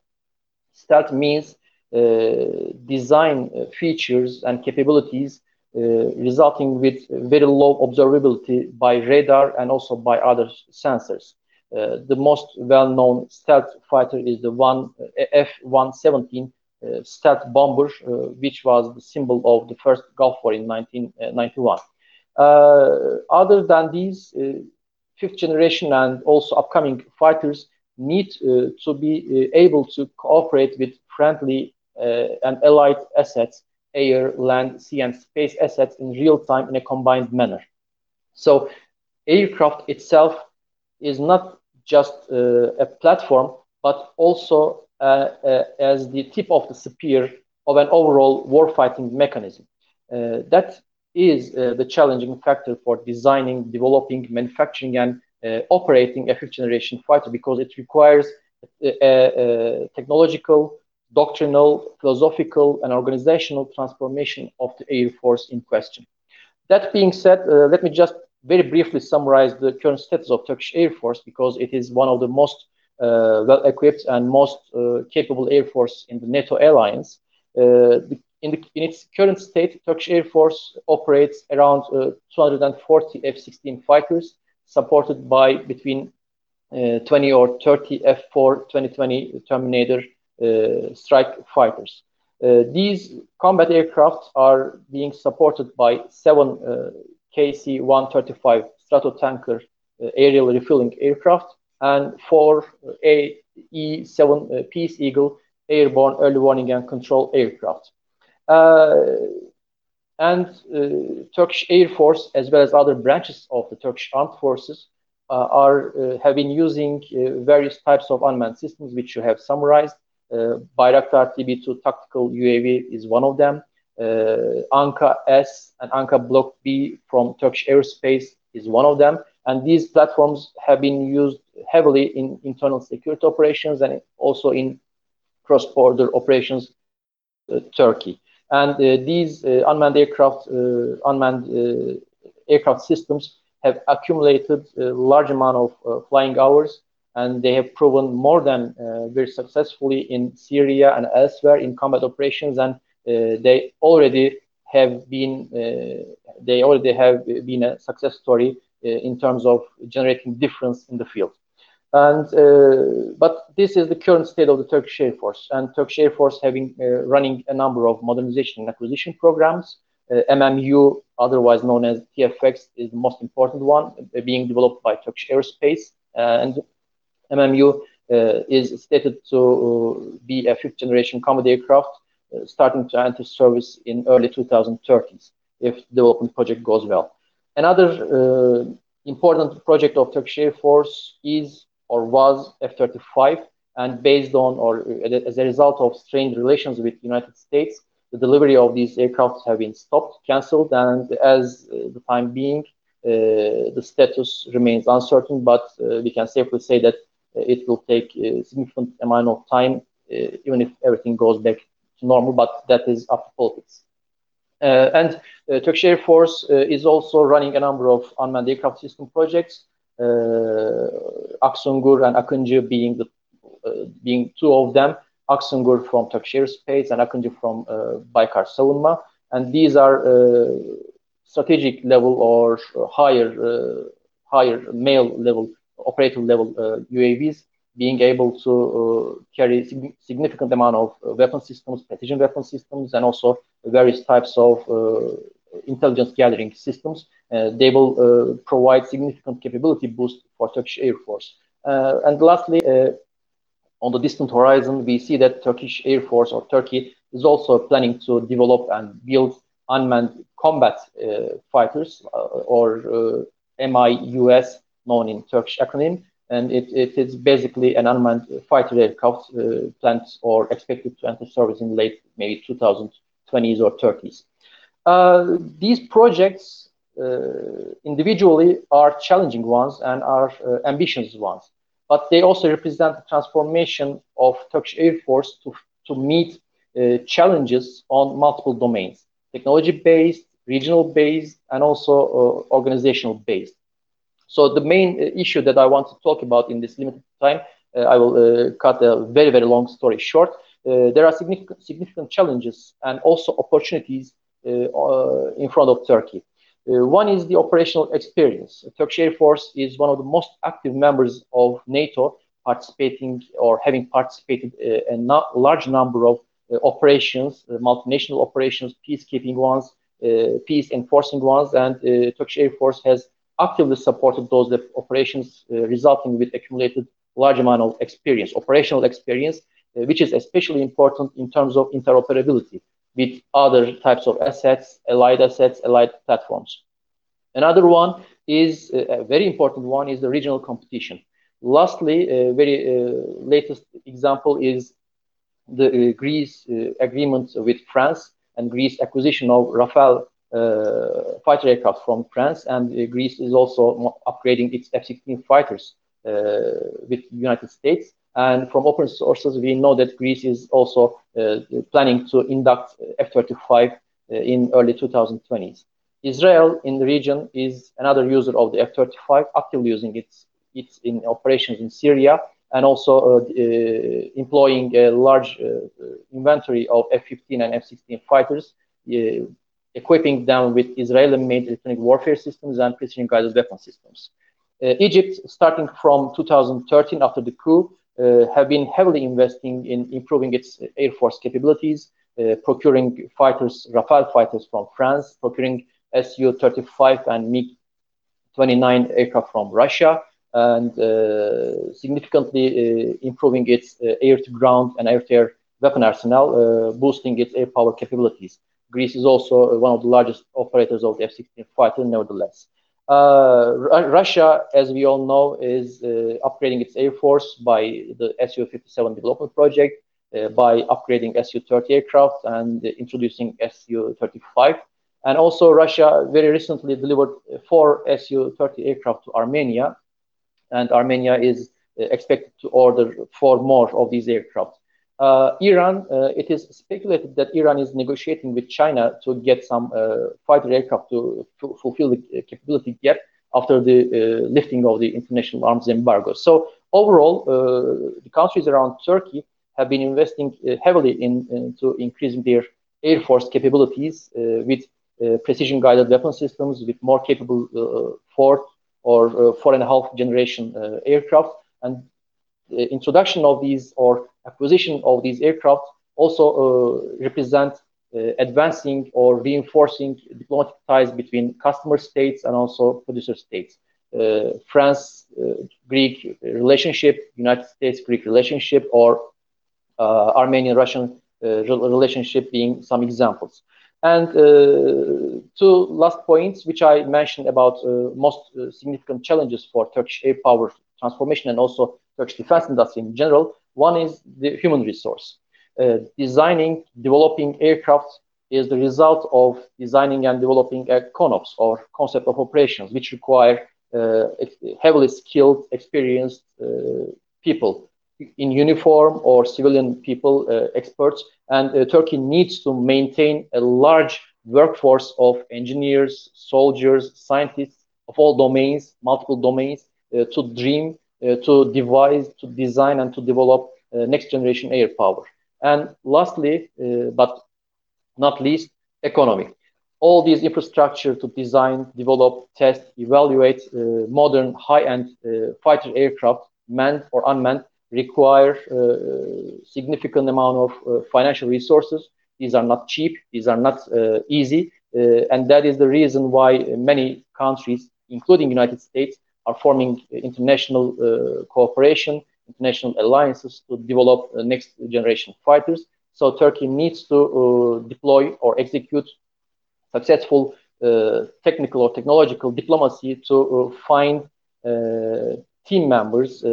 Stealth means uh, design uh, features and capabilities uh, resulting with very low observability by radar and also by other sensors. Uh, the most well-known stealth fighter is the one uh, F-117 uh, stealth bomber, which was the symbol of the first Gulf War in 1991. other than these, fifth generation and also upcoming fighters need to be able to cooperate with friendly and allied assets air, land, sea, and space assets in real time in a combined manner. So aircraft itself is not just uh, a platform, but also uh, uh, as the tip of the spear of an overall warfighting mechanism. Uh, that is uh, the challenging factor for designing, developing, manufacturing, and uh, operating a fifth generation fighter because it requires a, a, a technological, doctrinal, philosophical, and organizational transformation of the Air Force in question. That being said, let me just very briefly summarize the current status of Turkish Air Force because it is one of the most uh, well-equipped and most uh, capable air force in the NATO alliance. Uh, in, the, in, its current state, Turkish Air Force operates around uh, 240 F-16 fighters, supported by between uh, 20 or 30 F-4 2020 Terminator uh, strike fighters. these combat aircraft are being supported by seven KC-135 Stratotanker uh, aerial refueling aircraft and four AE-7 uh, Peace Eagle airborne early warning and control aircraft. Uh, and uh, Turkish Air Force, as well as other branches of the Turkish Armed Forces, uh, are have been using various types of unmanned systems, which you have summarized. Bayraktar TB2 tactical UAV is one of them. Anka S and Anka Block B from Turkish Aerospace is one of them. And these platforms have been used heavily in internal security operations and also in cross-border operations uh, Turkey. And uh, these uh, unmanned aircraft, uh, unmanned aircraft systems have accumulated a large amount of flying hours, and they have proven more than very successfully in Syria and elsewhere in combat operations and they already have been they already have been a success story in terms of generating difference in the field. And but this is the current state of the Turkish Air Force, and Turkish Air Force having running a number of modernization and acquisition programs. MMU, otherwise known as TFX, is the most important one, being developed by Turkish Aerospace. and MMU uh, is stated to uh, be a fifth generation combat aircraft uh, starting to enter service in early 2030s if development project goes well. Another uh, important project of Turkish Air Force is or was F-35, and based on or uh, as a result of strained relations with the United States, the delivery of these aircraft have been stopped, cancelled, and as uh, the time being, uh, the status remains uncertain, but uh, we can safely say that it will take a significant amount of time, even if everything goes back to normal, but that is up to politics. Uh, and uh, Turkish Air Force uh, is also running a number of unmanned aircraft system projects, Aksungur and Akıncı being the being two of them. Aksungur from Turkish Aerospace and Akıncı from Baykar Savunma, and these are strategic level or higher higher MALE level operator level UAVs being able to uh, carry sig significant amount of uh, weapon systems, precision weapon systems, and also various types of uh, intelligence gathering systems. They will provide significant capability boost for Turkish Air Force. and lastly, on the distant horizon, we see that Turkish Air Force or Turkey is also planning to develop and build unmanned combat uh, fighters uh, or uh, MIUS, known in Turkish acronym, and it, it is basically an unmanned fighter aircraft uh, planned or expected to enter service in late maybe 2020s or 30s. Uh, these projects uh, individually are challenging ones and are uh, ambitious ones, but they also represent the transformation of Turkish Air Force to, to meet uh, challenges on multiple domains, technology-based, regional-based, and also uh, organizational-based. So the main uh, issue that I want to talk about in this limited time, uh, I will uh, cut a very, very long story short. there are significant, significant challenges and also opportunities in front of Turkey. Uh, one is the operational experience. Turkish Air Force is one of the most active members of NATO, participating or having participated in a large number of uh, operations, multinational operations, peacekeeping ones, peace enforcing ones, and Turkish Air Force has actively supported those operations, resulting with accumulated large amount of experience, operational experience, which is especially important in terms of interoperability with other types of assets, allied assets, allied platforms. Another one is uh, a very important one is the regional competition. Lastly, a very uh, latest example is the Greece agreement with France and Greece acquisition of Rafale fighter aircraft from France, and Greece is also upgrading its F-16 fighters with the United States. And from open sources, we know that Greece is also uh, planning to induct uh, F-35 uh, in early 2020s. Israel in the region is another user of the F-35, actively using it in operations in Syria, and also employing a large inventory of F-15 and F-16 fighters, equipping them with Israeli-made electronic warfare systems and precision-guided weapon systems. Egypt, starting from 2013 after the coup, Uh, have been heavily investing in improving its air force capabilities, uh, procuring fighters, Rafale fighters from France, procuring Su-35 and MiG-29 aircraft from Russia, and uh, significantly improving its air-to-ground and air-to-air weapon arsenal, boosting its air power capabilities. Greece is also one of the largest operators of the F-16 fighter, nevertheless. Uh, Russia, as we all know, is uh, upgrading its air force by the Su-57 development project, uh, by upgrading Su-30 aircraft and introducing Su-35. And Also, Russia very recently delivered four Su-30 aircraft to Armenia, and Armenia is expected to order four more of these aircraft. Uh, Iran, uh, it is speculated that Iran is negotiating with China to get some uh, fighter aircraft to fulfill the capability gap after the lifting of the international arms embargo. So overall, the countries around Turkey have been investing heavily into increasing their air force capabilities with precision-guided weapon systems, with more capable fourth or four-and-a-half generation aircraft. The introduction of these or acquisition of these aircraft also uh, represent uh, advancing or reinforcing diplomatic ties between customer states and also producer states. Uh, France-Greek relationship, United States-Greek relationship, or Armenian-Russian relationship being some examples. And Two last points, which I mentioned about most significant challenges for Turkish air power transformation and also Turkish defense industry in general. One is the human resource. Uh, designing, developing aircraft is the result of designing and developing a CONOPS or concept of operations, which require uh, heavily skilled, experienced uh, people in uniform or civilian people, experts. And Turkey needs to maintain a large workforce of engineers, soldiers, scientists of all domains, multiple domains, to dream, Uh, to devise, to design, and to develop uh, next-generation air power. And lastly, uh, but not least, economy. All these infrastructure to design, develop, test, evaluate modern high-end fighter aircraft, manned or unmanned, require significant amount of financial resources. These are not cheap. These are not easy. And that is the reason why many countries, including United States, are forming international uh, cooperation, international alliances to develop uh, next-generation fighters. So Turkey needs to uh, deploy or execute successful technical or technological diplomacy to find team members,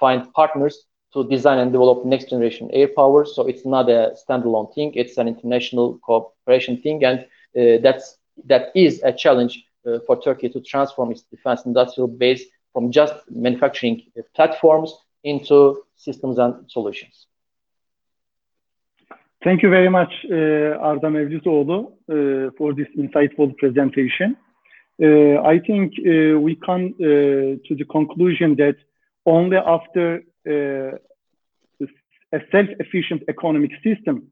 find partners to design and develop next-generation air power. So it's not a standalone thing. It's an international cooperation thing, and that is a challenge Uh, for Turkey to transform its defense industrial base from just manufacturing uh, platforms into systems and solutions. Thank you very much, uh, Arda Mevlütoğlu, for this insightful presentation. I think we come to the conclusion that only after a self-efficient economic system,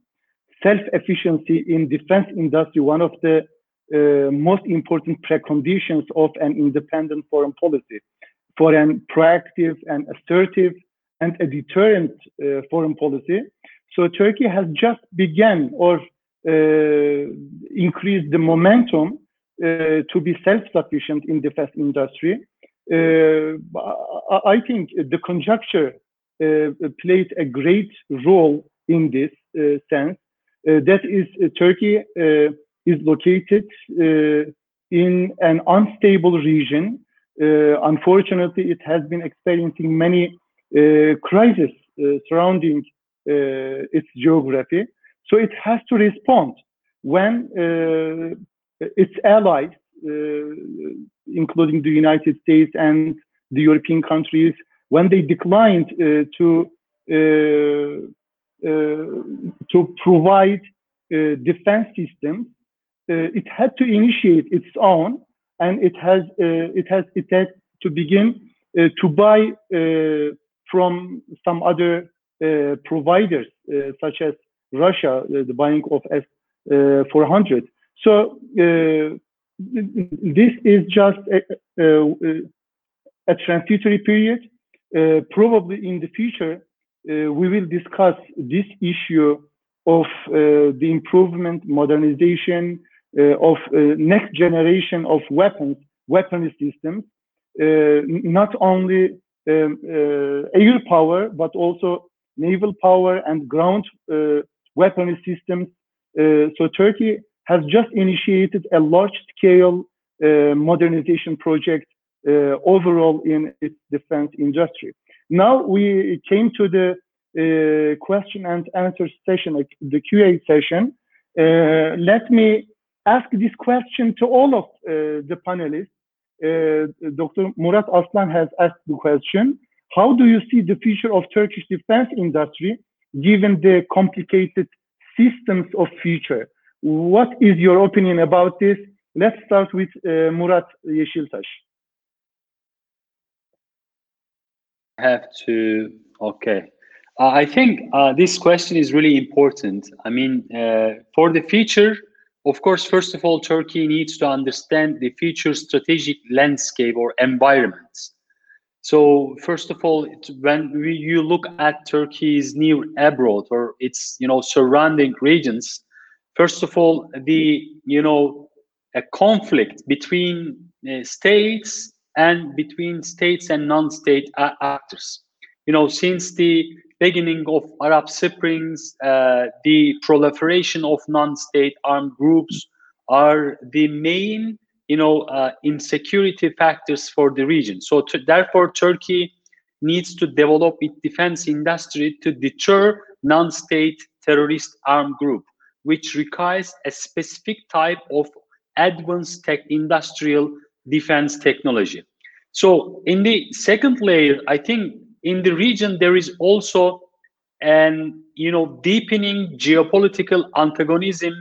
self-efficiency in defense industry, one of the uh, most important preconditions of an independent foreign policy for an proactive and assertive and a deterrent uh, foreign policy. So Turkey has just begun or uh, increased the momentum uh, to be self-sufficient in defense industry. Uh, I think the conjuncture uh, played a great role in this sense. that is, Turkey is located uh, in an unstable region. Uh, unfortunately, it has been experiencing many uh, crises surrounding its geography. So it has to respond when its allies, including the United States and the European countries, when they declined uh, to uh, uh, to provide defense systems, it had to initiate its own, and it has it has it has to begin to buy from some other providers, such as Russia, the buying of S-400. So this is just a, a, a transitory period. Uh, probably in the future, uh, we will discuss this issue of uh, the improvement, modernization uh, of uh, next generation of weapons, weaponry systems, uh, not only um, air power, but also naval power and ground weaponry systems. so Turkey has just initiated a large-scale modernization project uh, overall in its defense industry. Now we came to the uh, question and answer session, the QA session. Uh, let me ask this question to all of the panelists. Dr. Murat Aslan has asked the question, how do you see the future of Turkish defense industry given the complicated systems of future? What is your opinion about this? Let's start with uh, Murat Yeşiltaş. I have to okay uh, i think uh, this question is really important i mean uh, for the future of course first of all turkey needs to understand the future strategic landscape or environments so first of all when we, you look at turkey's near abroad or its you know surrounding regions first of all the you know a conflict between uh, states and between states and non-state actors. You know, since the beginning of Arab Springs, uh, the proliferation of non-state armed groups are the main, you know, uh, insecurity factors for the region. So to, therefore, Turkey needs to develop its defense industry to deter non-state terrorist armed group, which requires a specific type of advanced tech industrial defense technology. So in the second layer, I think in the region there is also an you know deepening geopolitical antagonism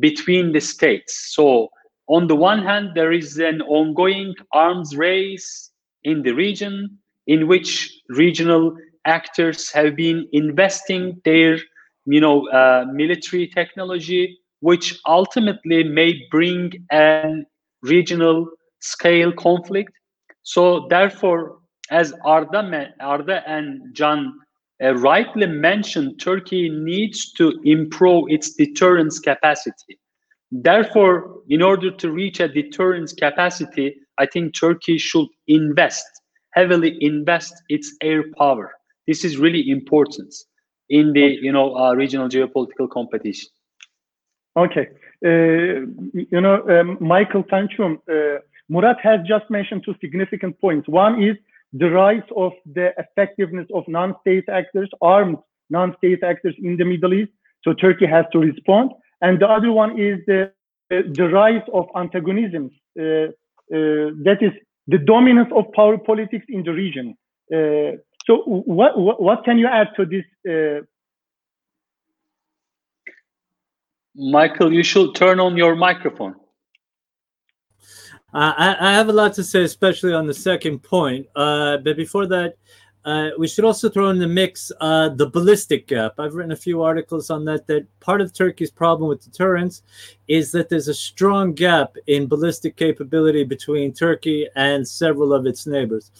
between the states. So on the one hand, there is an ongoing arms race in the region in which regional actors have been investing their you know uh, military technology which ultimately may bring an regional scale conflict. So therefore, as Arda, Arda and John uh, rightly mentioned, Turkey needs to improve its deterrence capacity. Therefore, in order to reach a deterrence capacity, I think Turkey should invest, heavily invest its air power. This is really important in the you know uh, regional geopolitical competition. Okay. Uh, you know, um, Michael Tanchum, uh, Murat has just mentioned two significant points. One is the rise of the effectiveness of non-state actors, armed non-state actors in the Middle East. So Turkey has to respond. And the other one is the, the rise of antagonisms. Uh, uh, that is the dominance of power politics in the region. Uh, so what, what, what can you add to this uh, Michael, you should turn on your microphone. I, I, have a lot to say, especially on the second point. Uh, but before that, uh, we should also throw in the mix uh, the ballistic gap. I've written a few articles on that. That part of Turkey's problem with deterrence is that there's a strong gap in ballistic capability between Turkey and several of its neighbors.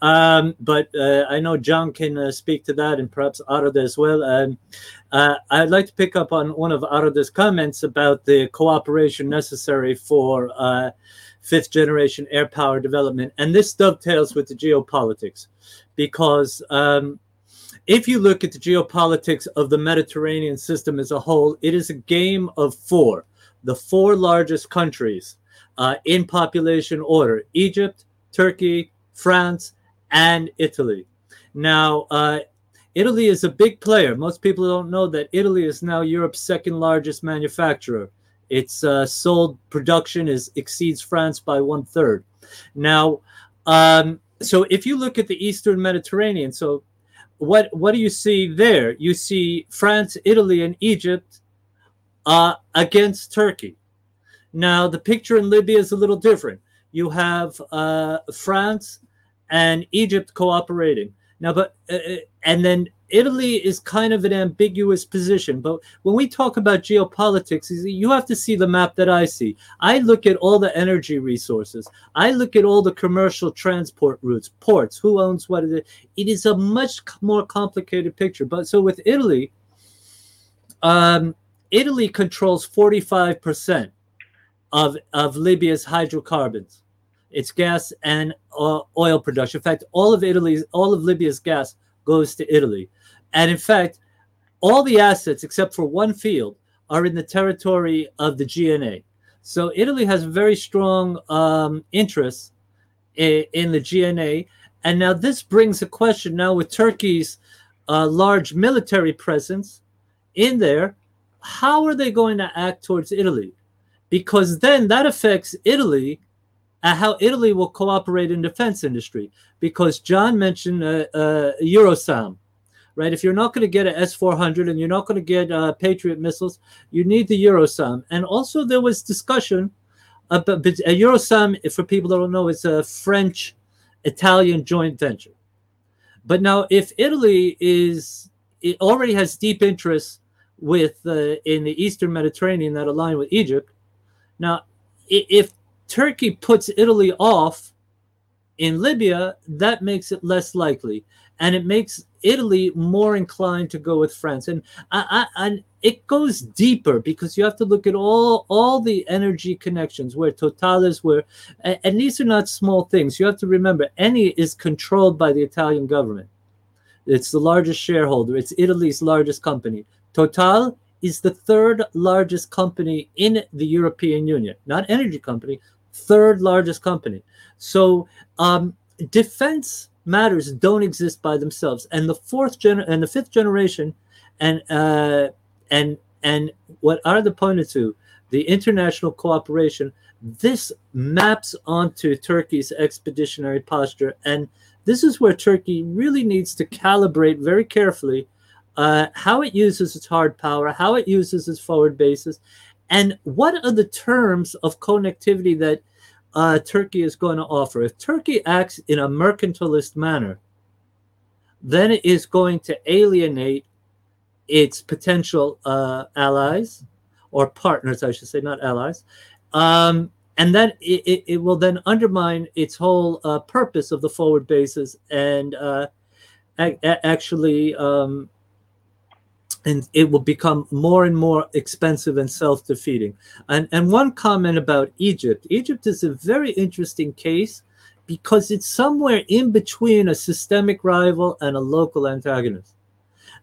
Um, but uh, I know John can uh, speak to that and perhaps Arada as well. Um, uh, I'd like to pick up on one of Arada's comments about the cooperation necessary for uh, fifth generation air power development. And this dovetails with the geopolitics because um, if you look at the geopolitics of the Mediterranean system as a whole, it is a game of four, the four largest countries uh, in population order Egypt, Turkey, France, and Italy. Now, uh, Italy is a big player. Most people don't know that Italy is now Europe's second largest manufacturer. Its uh, sold production is exceeds France by one third. Now, um, so if you look at the Eastern Mediterranean, so what what do you see there? You see France, Italy, and Egypt uh, against Turkey. Now the picture in Libya is a little different. You have uh, France and Egypt cooperating now, but uh, uh and then Italy is kind of an ambiguous position, but when we talk about geopolitics, you have to see the map that I see. I look at all the energy resources. I look at all the commercial transport routes, ports, who owns what. It is a much more complicated picture. But so with Italy, um, Italy controls 45% of, of Libya's hydrocarbons. It's gas and uh, oil production. In fact, all of Italy's, all of Libya's gas goes to Italy. And in fact, all the assets except for one field are in the territory of the GNA. So Italy has very strong um, interests in, in, the GNA. And now this brings a question now with Turkey's uh, large military presence in there. How are they going to act towards Italy? Because then that affects Italy and how Italy will cooperate in defense industry. Because John mentioned uh, uh, Eurosam right? If you're not going to get an S-400 and you're not going to get uh, Patriot missiles, you need the Eurosam. And also there was discussion about a Eurosam, for people that don't know, it's a French-Italian joint venture. But now, if Italy is it already has deep interests with uh, in the Eastern Mediterranean that align with Egypt, now if Turkey puts Italy off in Libya, that makes it less likely and it makes Italy more inclined to go with France. And I, I, and it goes deeper because you have to look at all all the energy connections where Total is, where and, these are not small things. You have to remember, Eni is controlled by the Italian government. It's the largest shareholder. It's Italy's largest company. Total is the third largest company in the European Union, not energy company, third largest company. So um, defense matters don't exist by themselves. And the fourth gen and the fifth generation, and uh, and and what Arada pointed to, the international cooperation, this maps onto Turkey's expeditionary posture, and this is where Turkey really needs to calibrate very carefully uh, how it uses its hard power, how it uses its forward bases, and what are the terms of connectivity that uh, Turkey is going to offer. If Turkey acts in a mercantilist manner, then it is going to alienate its potential uh, allies or partners, I should say, not allies. Um, and then it, it, it, will then undermine its whole uh, purpose of the forward bases and uh, a- actually um, and it will become more and more expensive and self-defeating. And and one comment about Egypt. Egypt is a very interesting case because it's somewhere in between a systemic rival and a local antagonist.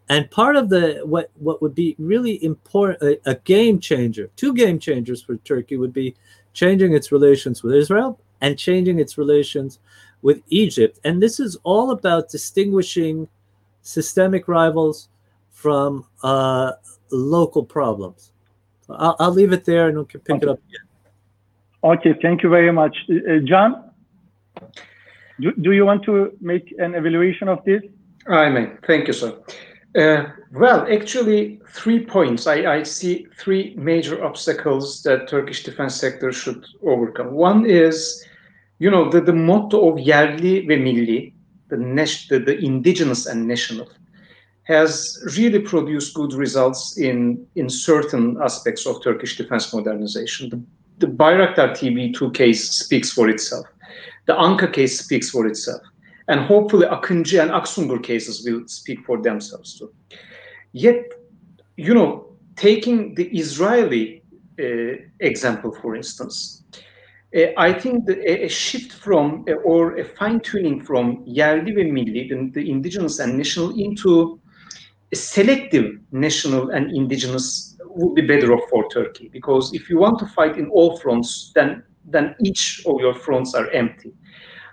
And part of the what what would be really important a, a game changer, two game changers for Turkey would be changing its relations with Israel and changing its relations with Egypt. And this is all about distinguishing systemic rivals from uh, local problems. I'll, I'll, leave it there and we can pick okay. it up again. Okay, thank you very much. Uh, John, do, do you want to make an evaluation of this? I may. Thank you, sir. Uh, well, actually, three points. I, I, see three major obstacles that Turkish defense sector should overcome. One is, you know, the, the motto of yerli ve milli, the, the, the indigenous and national, has really produced good results in, in certain aspects of Turkish defense modernization. The, the Bayraktar TB2 case speaks for itself. The Anka case speaks for itself. And hopefully Akıncı and Aksungur cases will speak for themselves too. Yet, you know, taking the Israeli uh, example, for instance, uh, I think a, a shift from uh, or a fine tuning from yerli ve milli, the, the indigenous and national, into selective national and indigenous would be better off for Turkey because if you want to fight in all fronts, then then each of your fronts are empty.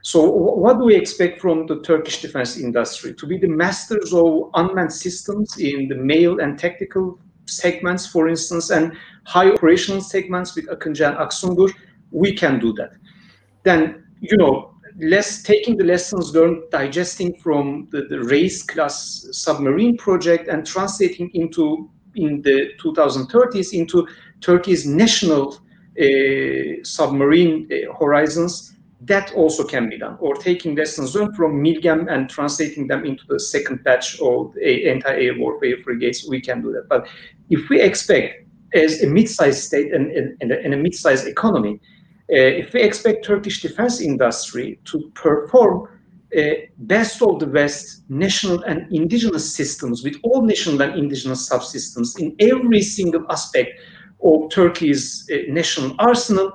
So what do we expect from the Turkish defense industry? To be the masters of unmanned systems in the MALE and tactical segments, for instance, and high operational segments with Akıncı and Aksungur, we can do that. Then, you know, less taking the lessons learned, digesting from the, the Reis class submarine project and translating into in the 2030s into Turkey's national uh, submarine uh, horizons, that also can be done. Or taking lessons learned from Milgem and translating them into the second batch of anti-air warfare frigates, we can do that. But if we expect, as a mid-sized state and, and, and a mid-sized economy, if we expect Turkish defense industry to perform uh, best of the West national and indigenous systems with all national and indigenous subsystems in every single aspect of Turkey's uh, national arsenal,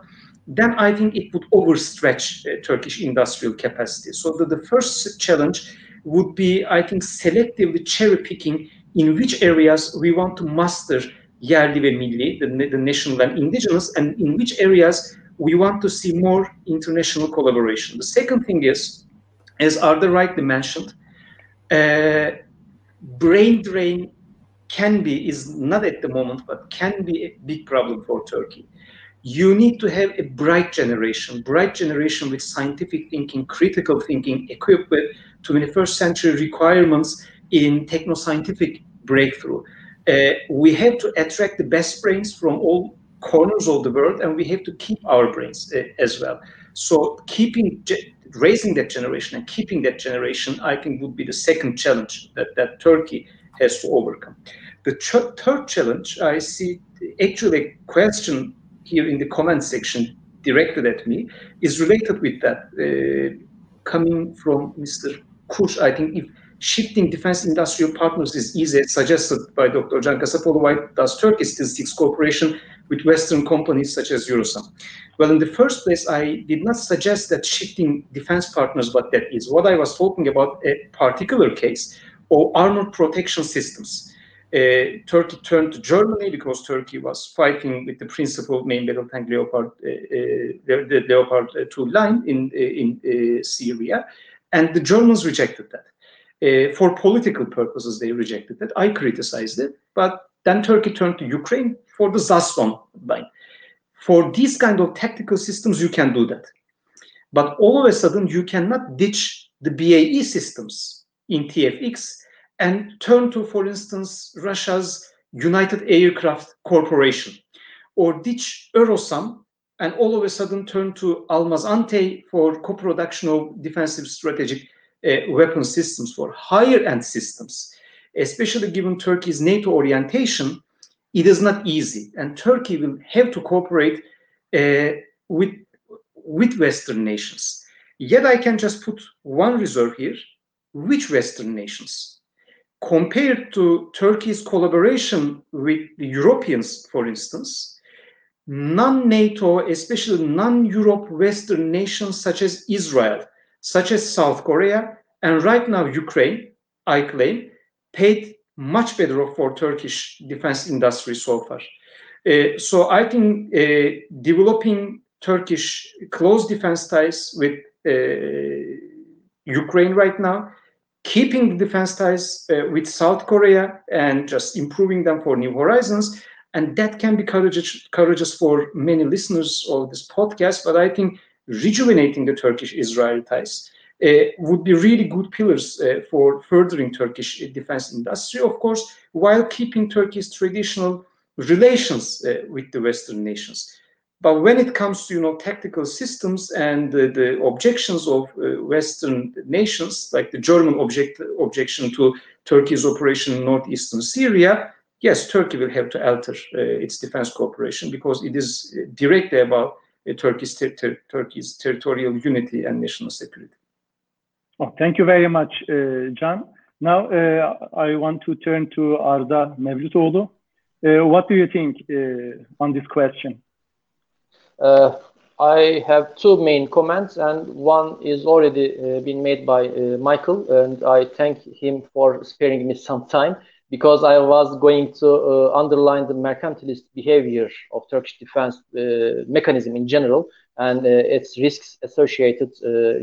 then I think it would overstretch uh, Turkish industrial capacity. So the, the first challenge would be, I think, selectively cherry picking in which areas we want to master yerli ve milli, the, the national and indigenous, and in which areas we want to see more international collaboration. The second thing is, as Arda rightly mentioned, uh, brain drain can be, is not at the moment, but can be a big problem for Turkey. You need to have a bright generation, bright generation with scientific thinking, critical thinking, equipped with 21st century requirements in techno-scientific breakthrough. Uh, we have to attract the best brains from all corners of the world, and we have to keep our brains uh, as well. So keeping, raising that generation and keeping that generation, I think would be the second challenge that, that Turkey has to overcome. The ch- third challenge, I see actually a question here in the comment section directed at me, is related with that, uh, coming from Mr. Kush. I think if shifting defense industrial partners is easy, suggested by Dr. Can why does Turkey seek cooperation with Western companies such as Eurosam? Well, in the first place, I did not suggest that shifting defense partners what that is. What I was talking about a particular case of armored protection systems. Uh, Turkey turned to Germany because Turkey was fighting with the principal main battle tank Leopard, uh, uh, the, Leopard uh, 2 line in, uh, in uh, Syria, and the Germans rejected that. for political purposes, they rejected it. I criticized it, but then Turkey turned to Ukraine for the Zaslon line. For these kind of tactical systems, you can do that. But all of a sudden, you cannot ditch the BAE systems in TFX and turn to, for instance, Russia's United Aircraft Corporation or ditch Eurosam and all of a sudden turn to Almaz-Antey for co-production of defensive strategic uh, weapon systems for higher end systems, especially given Turkey's NATO orientation, it is not easy. And Turkey will have to cooperate uh, with, with Western nations. Yet I can just put one reserve here. Which Western nations? Compared to Turkey's collaboration with the Europeans, for instance, non-NATO, especially non-Europe Western nations such as Israel, such as South Korea, and right now Ukraine, I claim, paid much better for Turkish defense industry so far. Uh, so I think uh, developing Turkish close defense ties with uh, Ukraine right now, keeping defense ties uh, with South Korea and just improving them for new horizons, and that can be courageous, courageous for many listeners of this podcast. But I think rejuvenating the Turkish-Israeli ties would be really good pillars uh, for furthering Turkish defense industry, of course, while keeping Turkey's traditional relations uh, with the Western nations. But when it comes to you know tactical systems and the, the objections of uh, Western nations, like the German object, objection to Turkey's operation in northeastern Syria, yes, Turkey will have to alter uh, its defense cooperation because it is directly about uh, Turkey's, ter ter Turkey's territorial unity and national security. Oh, thank you very much, uh, John. Now uh, I want to turn to Arda Mevlütoğlu. Uh, what do you think uh, on this question? Uh, I have two main comments, and one is already uh, been made by uh, Michael, and I thank him for sparing me some time because I was going to uh, underline the mercantilist behavior of Turkish defense uh, mechanism in general and uh, its risks associated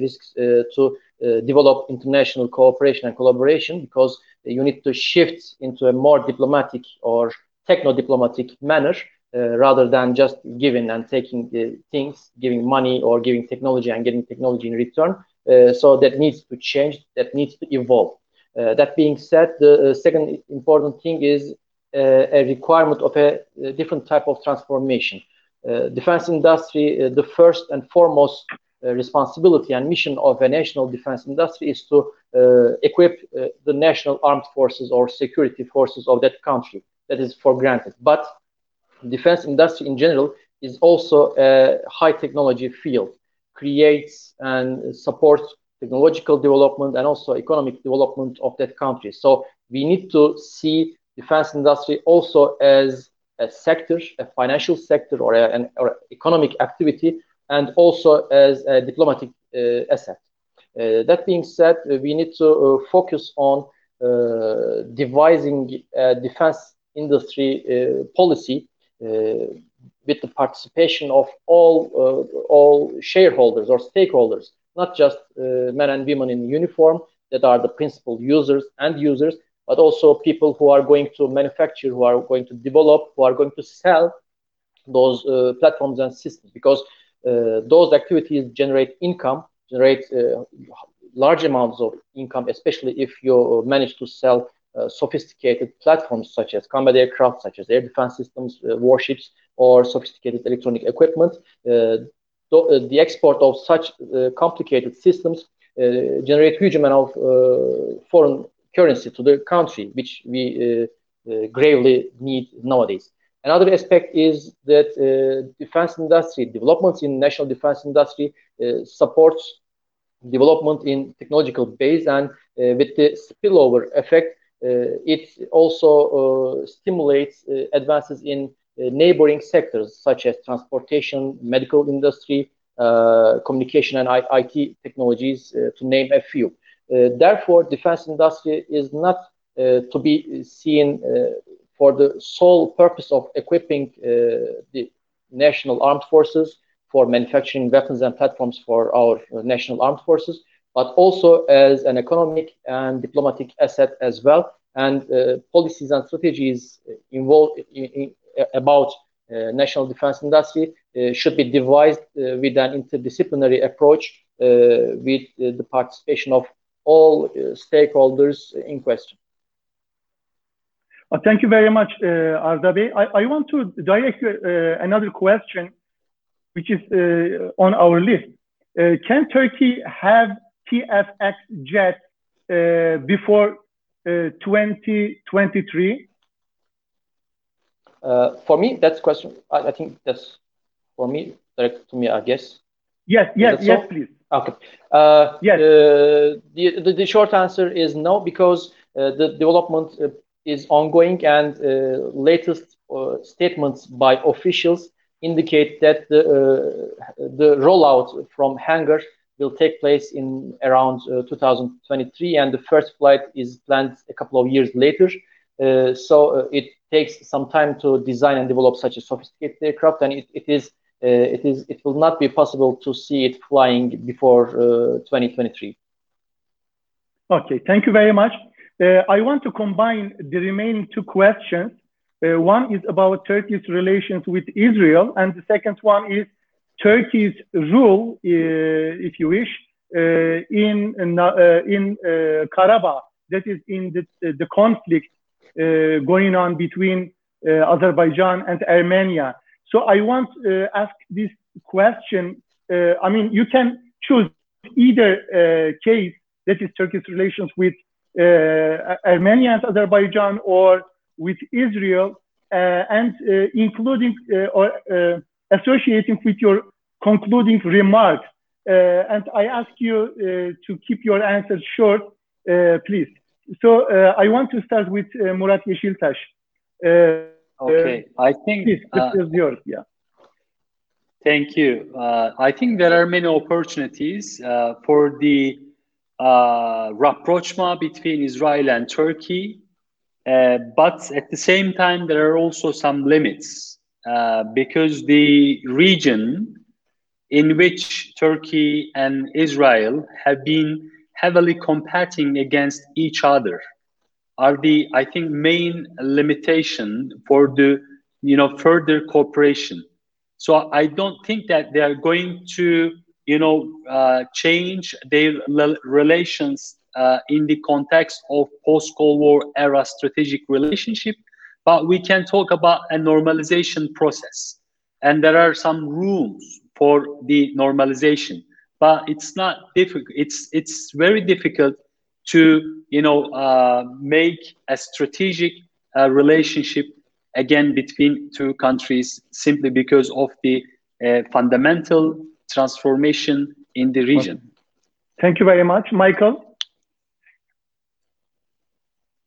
risks to develop international cooperation and collaboration because you need to shift into a more diplomatic or techno-diplomatic manner uh, rather than just giving and taking the things, giving money or giving technology and getting technology in return. Uh, so that needs to change, that needs to evolve. Uh, that being said, the uh, second important thing is uh, a requirement of a, a, different type of transformation. Uh, defense industry, the first and foremost Uh, responsibility and mission of a national defense industry is to uh, equip uh, the national armed forces or security forces of that country. That is for granted. But defense industry in general is also a high technology field, creates and supports technological development and also economic development of that country. So we need to see defense industry also as a sector, a financial sector or a, an or economic activity, and also as a diplomatic uh, asset. Uh, that being said, uh, we need to uh, focus on uh, devising defense industry uh, policy with the participation of all all shareholders or stakeholders not just uh, men and women in uniform that are the principal users and users, but also people who are going to manufacture, who are going to develop, who are going to sell those uh, platforms and systems because uh, those activities generate income, generate uh, large amounts of income, especially if you manage to sell uh, sophisticated platforms such as combat aircraft, such as air defense systems, uh, warships, or sophisticated electronic equipment. Uh, the export of such uh, complicated systems uh, generate huge amount of foreign currency to the country, which we gravely need nowadays. Another aspect is that uh, defense industry, developments in national defense industry uh, supports development in technological base and uh, with the spillover effect, it also stimulates advances in uh, neighboring sectors such as transportation, medical industry, uh, communication and IT technologies, uh, to name a few. therefore, defense industry is not to be seen for the sole purpose of equipping the national armed forces for manufacturing weapons and platforms for our national armed forces, but also as an economic and diplomatic asset as well. And uh, policies and strategies involved in, in, about uh, national defense industry uh, should be devised uh, with an interdisciplinary approach with the participation of all stakeholders in question. Uh, thank you very much, uh, Arda I, I, want to direct you uh, another question, which is on our list. can Turkey have TFX jet before 2023? Uh, for me, that's question. I, I, think that's for me, direct to me, I guess. Yes, yes, yes, please. Okay. Uh, yes. Uh, the, the, the, short answer is no, because uh, the development uh, is ongoing and uh, latest statements by officials indicate that the, the rollout from hangar will take place in around 2023 and the first flight is planned a couple of years later. so it takes some time to design and develop such a sophisticated aircraft, and it, it is uh, it is it will not be possible to see it flying before uh, 2023. Okay, thank you very much. Uh, I want to combine the remaining two questions. Uh, one is about Turkey's relations with Israel, and the second one is Turkey's rule, uh, if you wish, uh, in uh, in uh, Karabakh, that is in the, the conflict going on between Azerbaijan and Armenia. So I want to ask this question. I mean, you can choose either case that is Turkey's relations with Uh, Armenia and Azerbaijan or with Israel, uh, and uh, including or associating with your concluding remarks. and I ask you to keep your answers short, please. So I want to start with Murat Yeşiltaş. Okay, I think please, this is yours. Yeah. Thank you. Uh, I think there are many opportunities uh, for the uh, rapprochement between Israel and Turkey, uh, but at the same time, there are also some limits uh, because the region in which Turkey and Israel have been heavily competing against each other are the I think main limitation for the you know further cooperation. So I don't think that they are going to you know uh, change their relations uh, in the context of post-Cold War era strategic relationship, but we can talk about a normalization process, and there are some rooms for the normalization. But it's not difficult. It's it's very difficult to you know uh, make a strategic uh, relationship again between two countries simply because of the uh, fundamental transformation in the region. Thank you very much, Michael.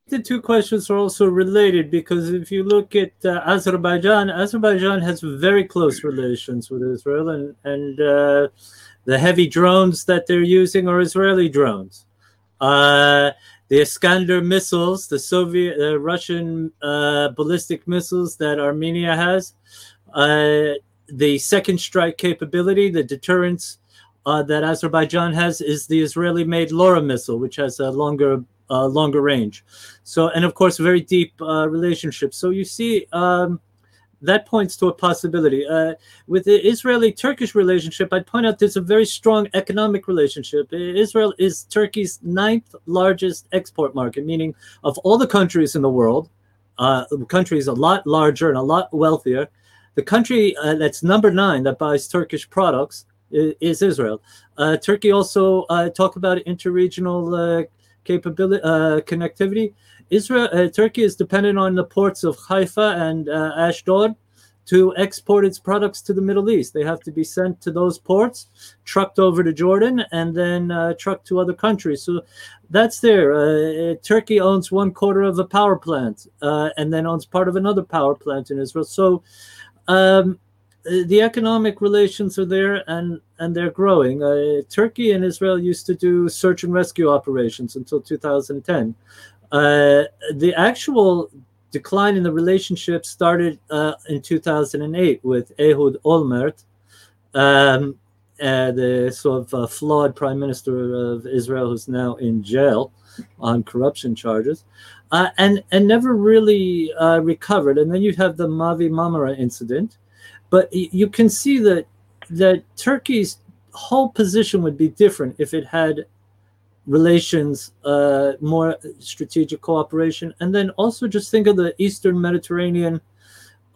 The two questions are also related because if you look at uh, Azerbaijan, Azerbaijan has very close relations with Israel, and and uh, the heavy drones that they're using are Israeli drones. Uh, the Iskander missiles, the Soviet, uh, Russian uh, ballistic missiles that Armenia has, uh, the second strike capability, the deterrence uh, that Azerbaijan has is the Israeli-made Lora missile, which has a longer uh, longer range. So, and of course, very deep relationships. So you see. Um, that points to a possibility. Uh, with the Israeli Turkish relationship, I'd point out there's a very strong economic relationship. Israel is Turkey's ninth largest export market, meaning of all the countries in the world, uh, is a lot larger and a lot wealthier. The country uh, that's number nine that buys Turkish products is, is Israel. Uh, Turkey also uh, talk about interregional uh, capability connectivity. Israel, uh, Turkey is dependent on the ports of Haifa and uh, Ashdod to export its products to the Middle East. They have to be sent to those ports, trucked over to Jordan, and then uh, trucked to other countries. So that's there. Uh, Turkey owns one quarter of a power plant uh, and then owns part of another power plant in Israel. So um, the economic relations are there and, and they're growing. Uh, Turkey and Israel used to do search and rescue operations until 2010. Uh, the actual decline in the relationship started uh, in 2008 with Ehud Olmert, um, uh, the sort of uh, flawed prime minister of Israel, who's now in jail on corruption charges, uh, and and never really uh, recovered. And then you have the Mavi Marmara incident, but you can see that that Turkey's whole position would be different if it had relations, uh, more strategic cooperation, and then also just think of the Eastern Mediterranean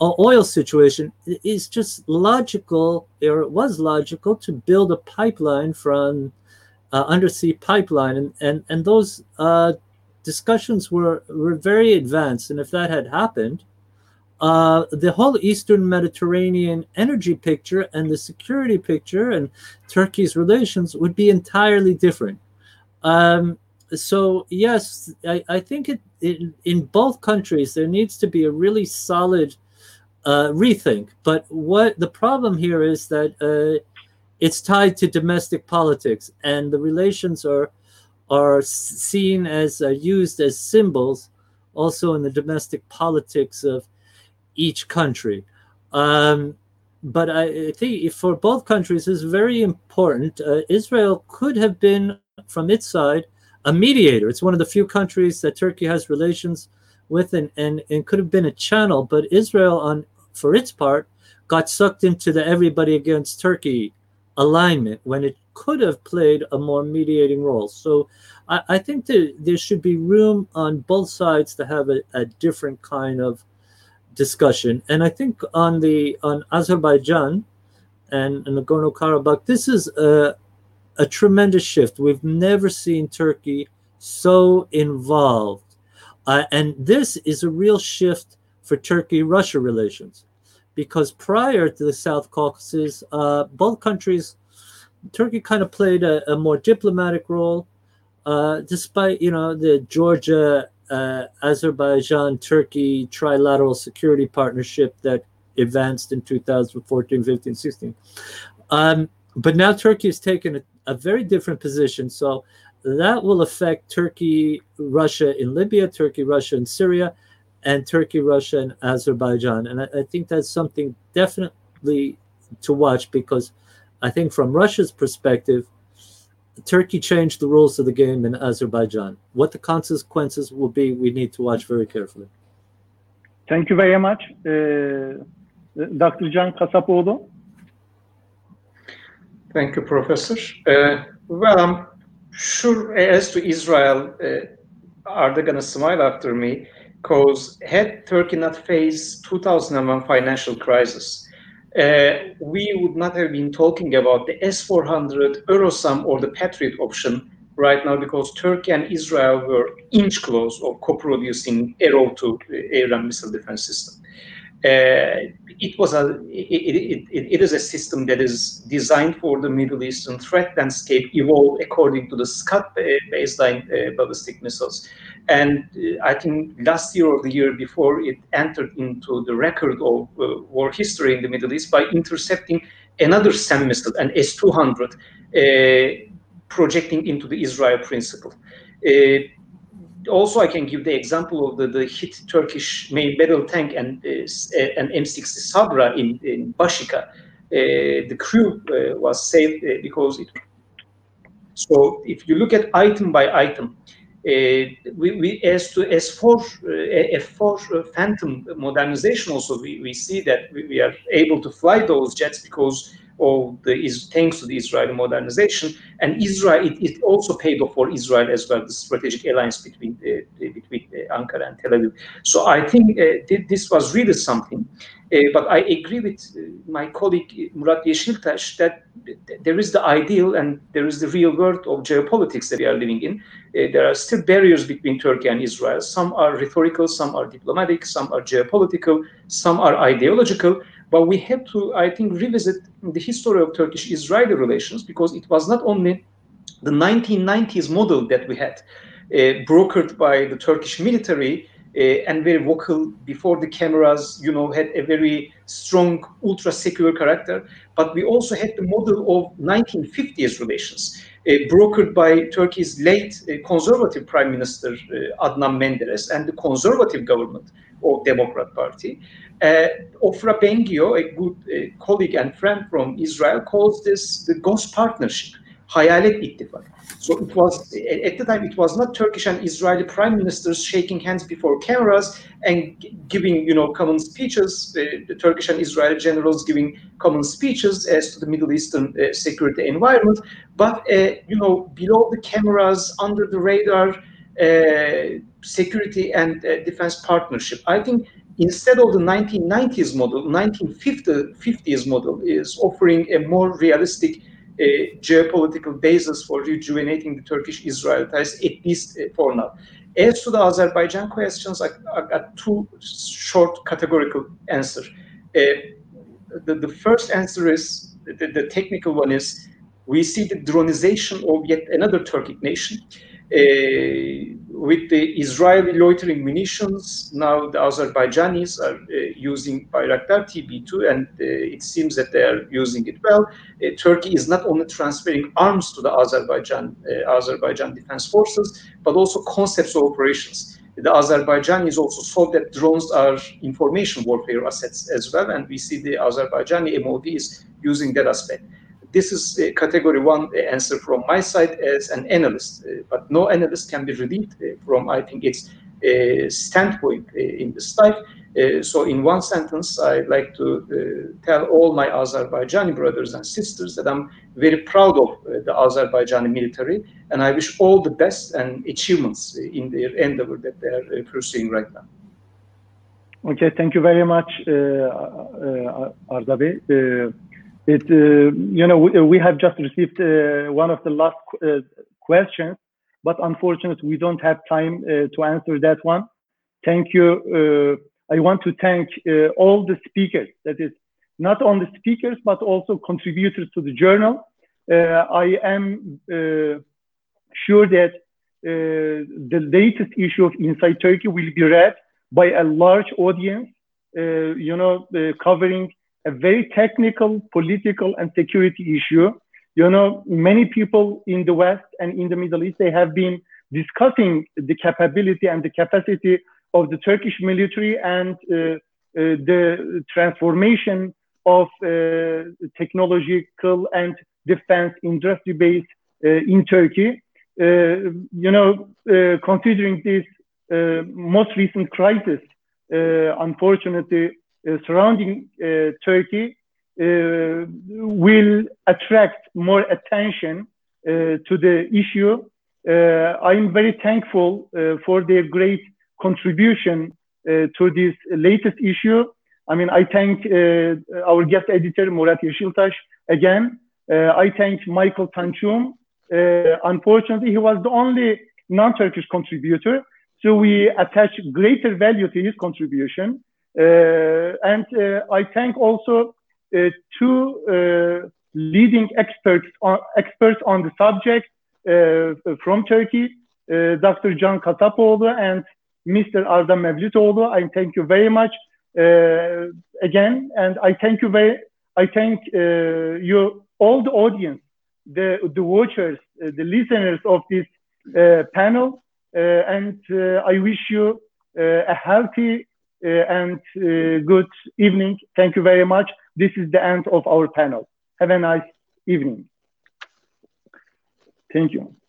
uh, oil situation. It's just logical, or it was logical, to build a pipeline from uh, undersea pipeline, and and and those uh, discussions were were very advanced. And if that had happened, uh, the whole Eastern Mediterranean energy picture and the security picture and Turkey's relations would be entirely different. Um, so yes, I, I think it, it, in both countries there needs to be a really solid uh, rethink. But what the problem here is that uh, it's tied to domestic politics, and the relations are are seen as uh, used as symbols also in the domestic politics of each country. Um, but I think for both countries is very important. Uh, Israel could have been from its side a mediator. It's one of the few countries that Turkey has relations with and, and, and could have been a channel, but Israel on for its part got sucked into the everybody against Turkey alignment when it could have played a more mediating role. So I, I think that there should be room on both sides to have a, a different kind of discussion, and I think on the on Azerbaijan and, Nagorno Karabakh, this is a a tremendous shift. We've never seen Turkey so involved, uh, and this is a real shift for Turkey-Russia relations, because prior to the South Caucasus, uh, both countries, Turkey kind of played a, a more diplomatic role, uh, despite you know the Georgia uh, Azerbaijan Turkey trilateral security partnership that advanced in 2014, 15, 16. Um, but now Turkey has taken a, a, very different position. So that will affect Turkey, Russia in Libya, Turkey, Russia in Syria, and Turkey, Russia, and Azerbaijan. And I, I think that's something definitely to watch because I think from Russia's perspective, Turkey changed the rules of the game in Azerbaijan. What the consequences will be, we need to watch very carefully. Thank you very much, uh, Dr. Can Kasapoğlu. Thank you, Professor. Uh, well, I'm sure as to Israel, uh, are they going to smile after me? Because had Turkey not faced 2001 financial crisis, uh, we would not have been talking about the S-400 Eurosam or the Patriot option right now because Turkey and Israel were inch close of co-producing Arrow 2 air and missile defense system. Uh, it was a it, it, it, is a system that is designed for the Middle Eastern threat landscape evolved according to the Scud baseline uh, ballistic missiles. And uh, I think last year or the year before, it entered into the record of uh, war history in the Middle East by intercepting another SAM missile, an S-200, uh, projecting into the Israel principle. Uh, also, I can give the example of the, the hit Turkish main battle tank and uh, an M60 Sabra in, in Bashika. Uh, the crew was saved because it. So, if you look at item by item, uh, we, we, as to S4 uh, F4 uh, Phantom modernization also we, we see that we, we, are able to fly those jets because the thanks to the Israeli modernization and Israel it, it also paid off for Israel as well the strategic alliance between uh, between uh, Ankara and Tel Aviv so I think uh, this was really something but I agree with my colleague Murat Yeşiltaş that there is the ideal and there is the real world of geopolitics that we are living in. There are still barriers between Turkey and Israel. Some are rhetorical, some are diplomatic, some are geopolitical, some are ideological. But we have to, I think, revisit the history of Turkish-Israeli relations because it was not only the 1990s model that we had, uh, brokered by the Turkish military uh, and very vocal before the cameras, you know, had a very strong, ultra secure character. But we also had the model of 1950s relations, uh, brokered by Turkey's late uh, conservative prime minister uh, Adnan Menderes and the conservative government of Democrat Party. Uh, Ofra Bengio, a good colleague and friend from Israel, calls this the ghost partnership, Hayalet İttifak. So it was at the time it was not Turkish and Israeli prime ministers shaking hands before cameras and giving you know common speeches. Uh, the Turkish and Israeli generals giving common speeches as to the Middle Eastern uh, security environment, but uh, you know below the cameras, under the radar, uh, security and uh, defense partnership. I think instead of the 1990s model, 1950s model is offering a more realistic a geopolitical basis for rejuvenating the Turkish-Israel ties, at least uh, for now. As to the Azerbaijan questions, I, I got two short categorical answers. Uh, the, the first answer is, the, the, technical one is, we see the dronization of yet another Turkic nation. Uh, with the Israeli loitering munitions, now the Azerbaijanis are uh, using Bayraktar TB2, and uh, it seems that they are using it well. Uh, Turkey is not only transferring arms to the Azerbaijan uh, Azerbaijan defense forces, but also concepts of operations. The Azerbaijanis also saw that drones are information warfare assets as well, and we see the Azerbaijani MOD is using that aspect this is a category one answer from my side as an analyst, uh, but no analyst can be relieved uh, from, I think, its uh, standpoint in this. Uh, so in one sentence, I'd like to tell all my Azerbaijani brothers and sisters that I'm very proud of the Azerbaijani military, and I wish all the best and achievements in their endeavor that they are pursuing right now. Okay, thank you very much, uh, uh, Arda Bey. Uh, it, uh, you know, we, we have just received uh, one of the last uh, questions, but unfortunately, we don't have time uh, to answer that one. Thank you. Uh, I want to thank uh, all the speakers, that is, not only speakers, but also contributors to the journal. Uh, I am sure that the latest issue of Insight Turkey will be read by a large audience, you know, covering a very technical, political, and security issue. You know, many people in the West and in the Middle East, they have been discussing the capability and the capacity of the Turkish military and uh, uh, the transformation of uh, technological and defense industry base in Turkey. you know, considering this most recent crisis, unfortunately, Uh, surrounding uh, Turkey, uh, will attract more attention uh, to the issue. Uh, I'm very thankful uh, for their great contribution to this latest issue. I mean, I thank our guest editor, Murat Yeşiltaş, again. I thank Michael Tanchum. unfortunately, he was the only non-Turkish contributor. So we attach greater value to his contribution. Uh, and uh, I thank also uh, two uh, leading experts on, experts on the subject uh, from Turkey, Dr. Can Kasapoğlu and Mr. Arda Mevlütoğlu. I thank you very much again, and I thank you very, I thank you all the audience, the the watchers, the listeners of this panel, and I wish you a healthy and uh, good evening. Thank you very much. This is the end of our panel. Have a nice evening. Thank you.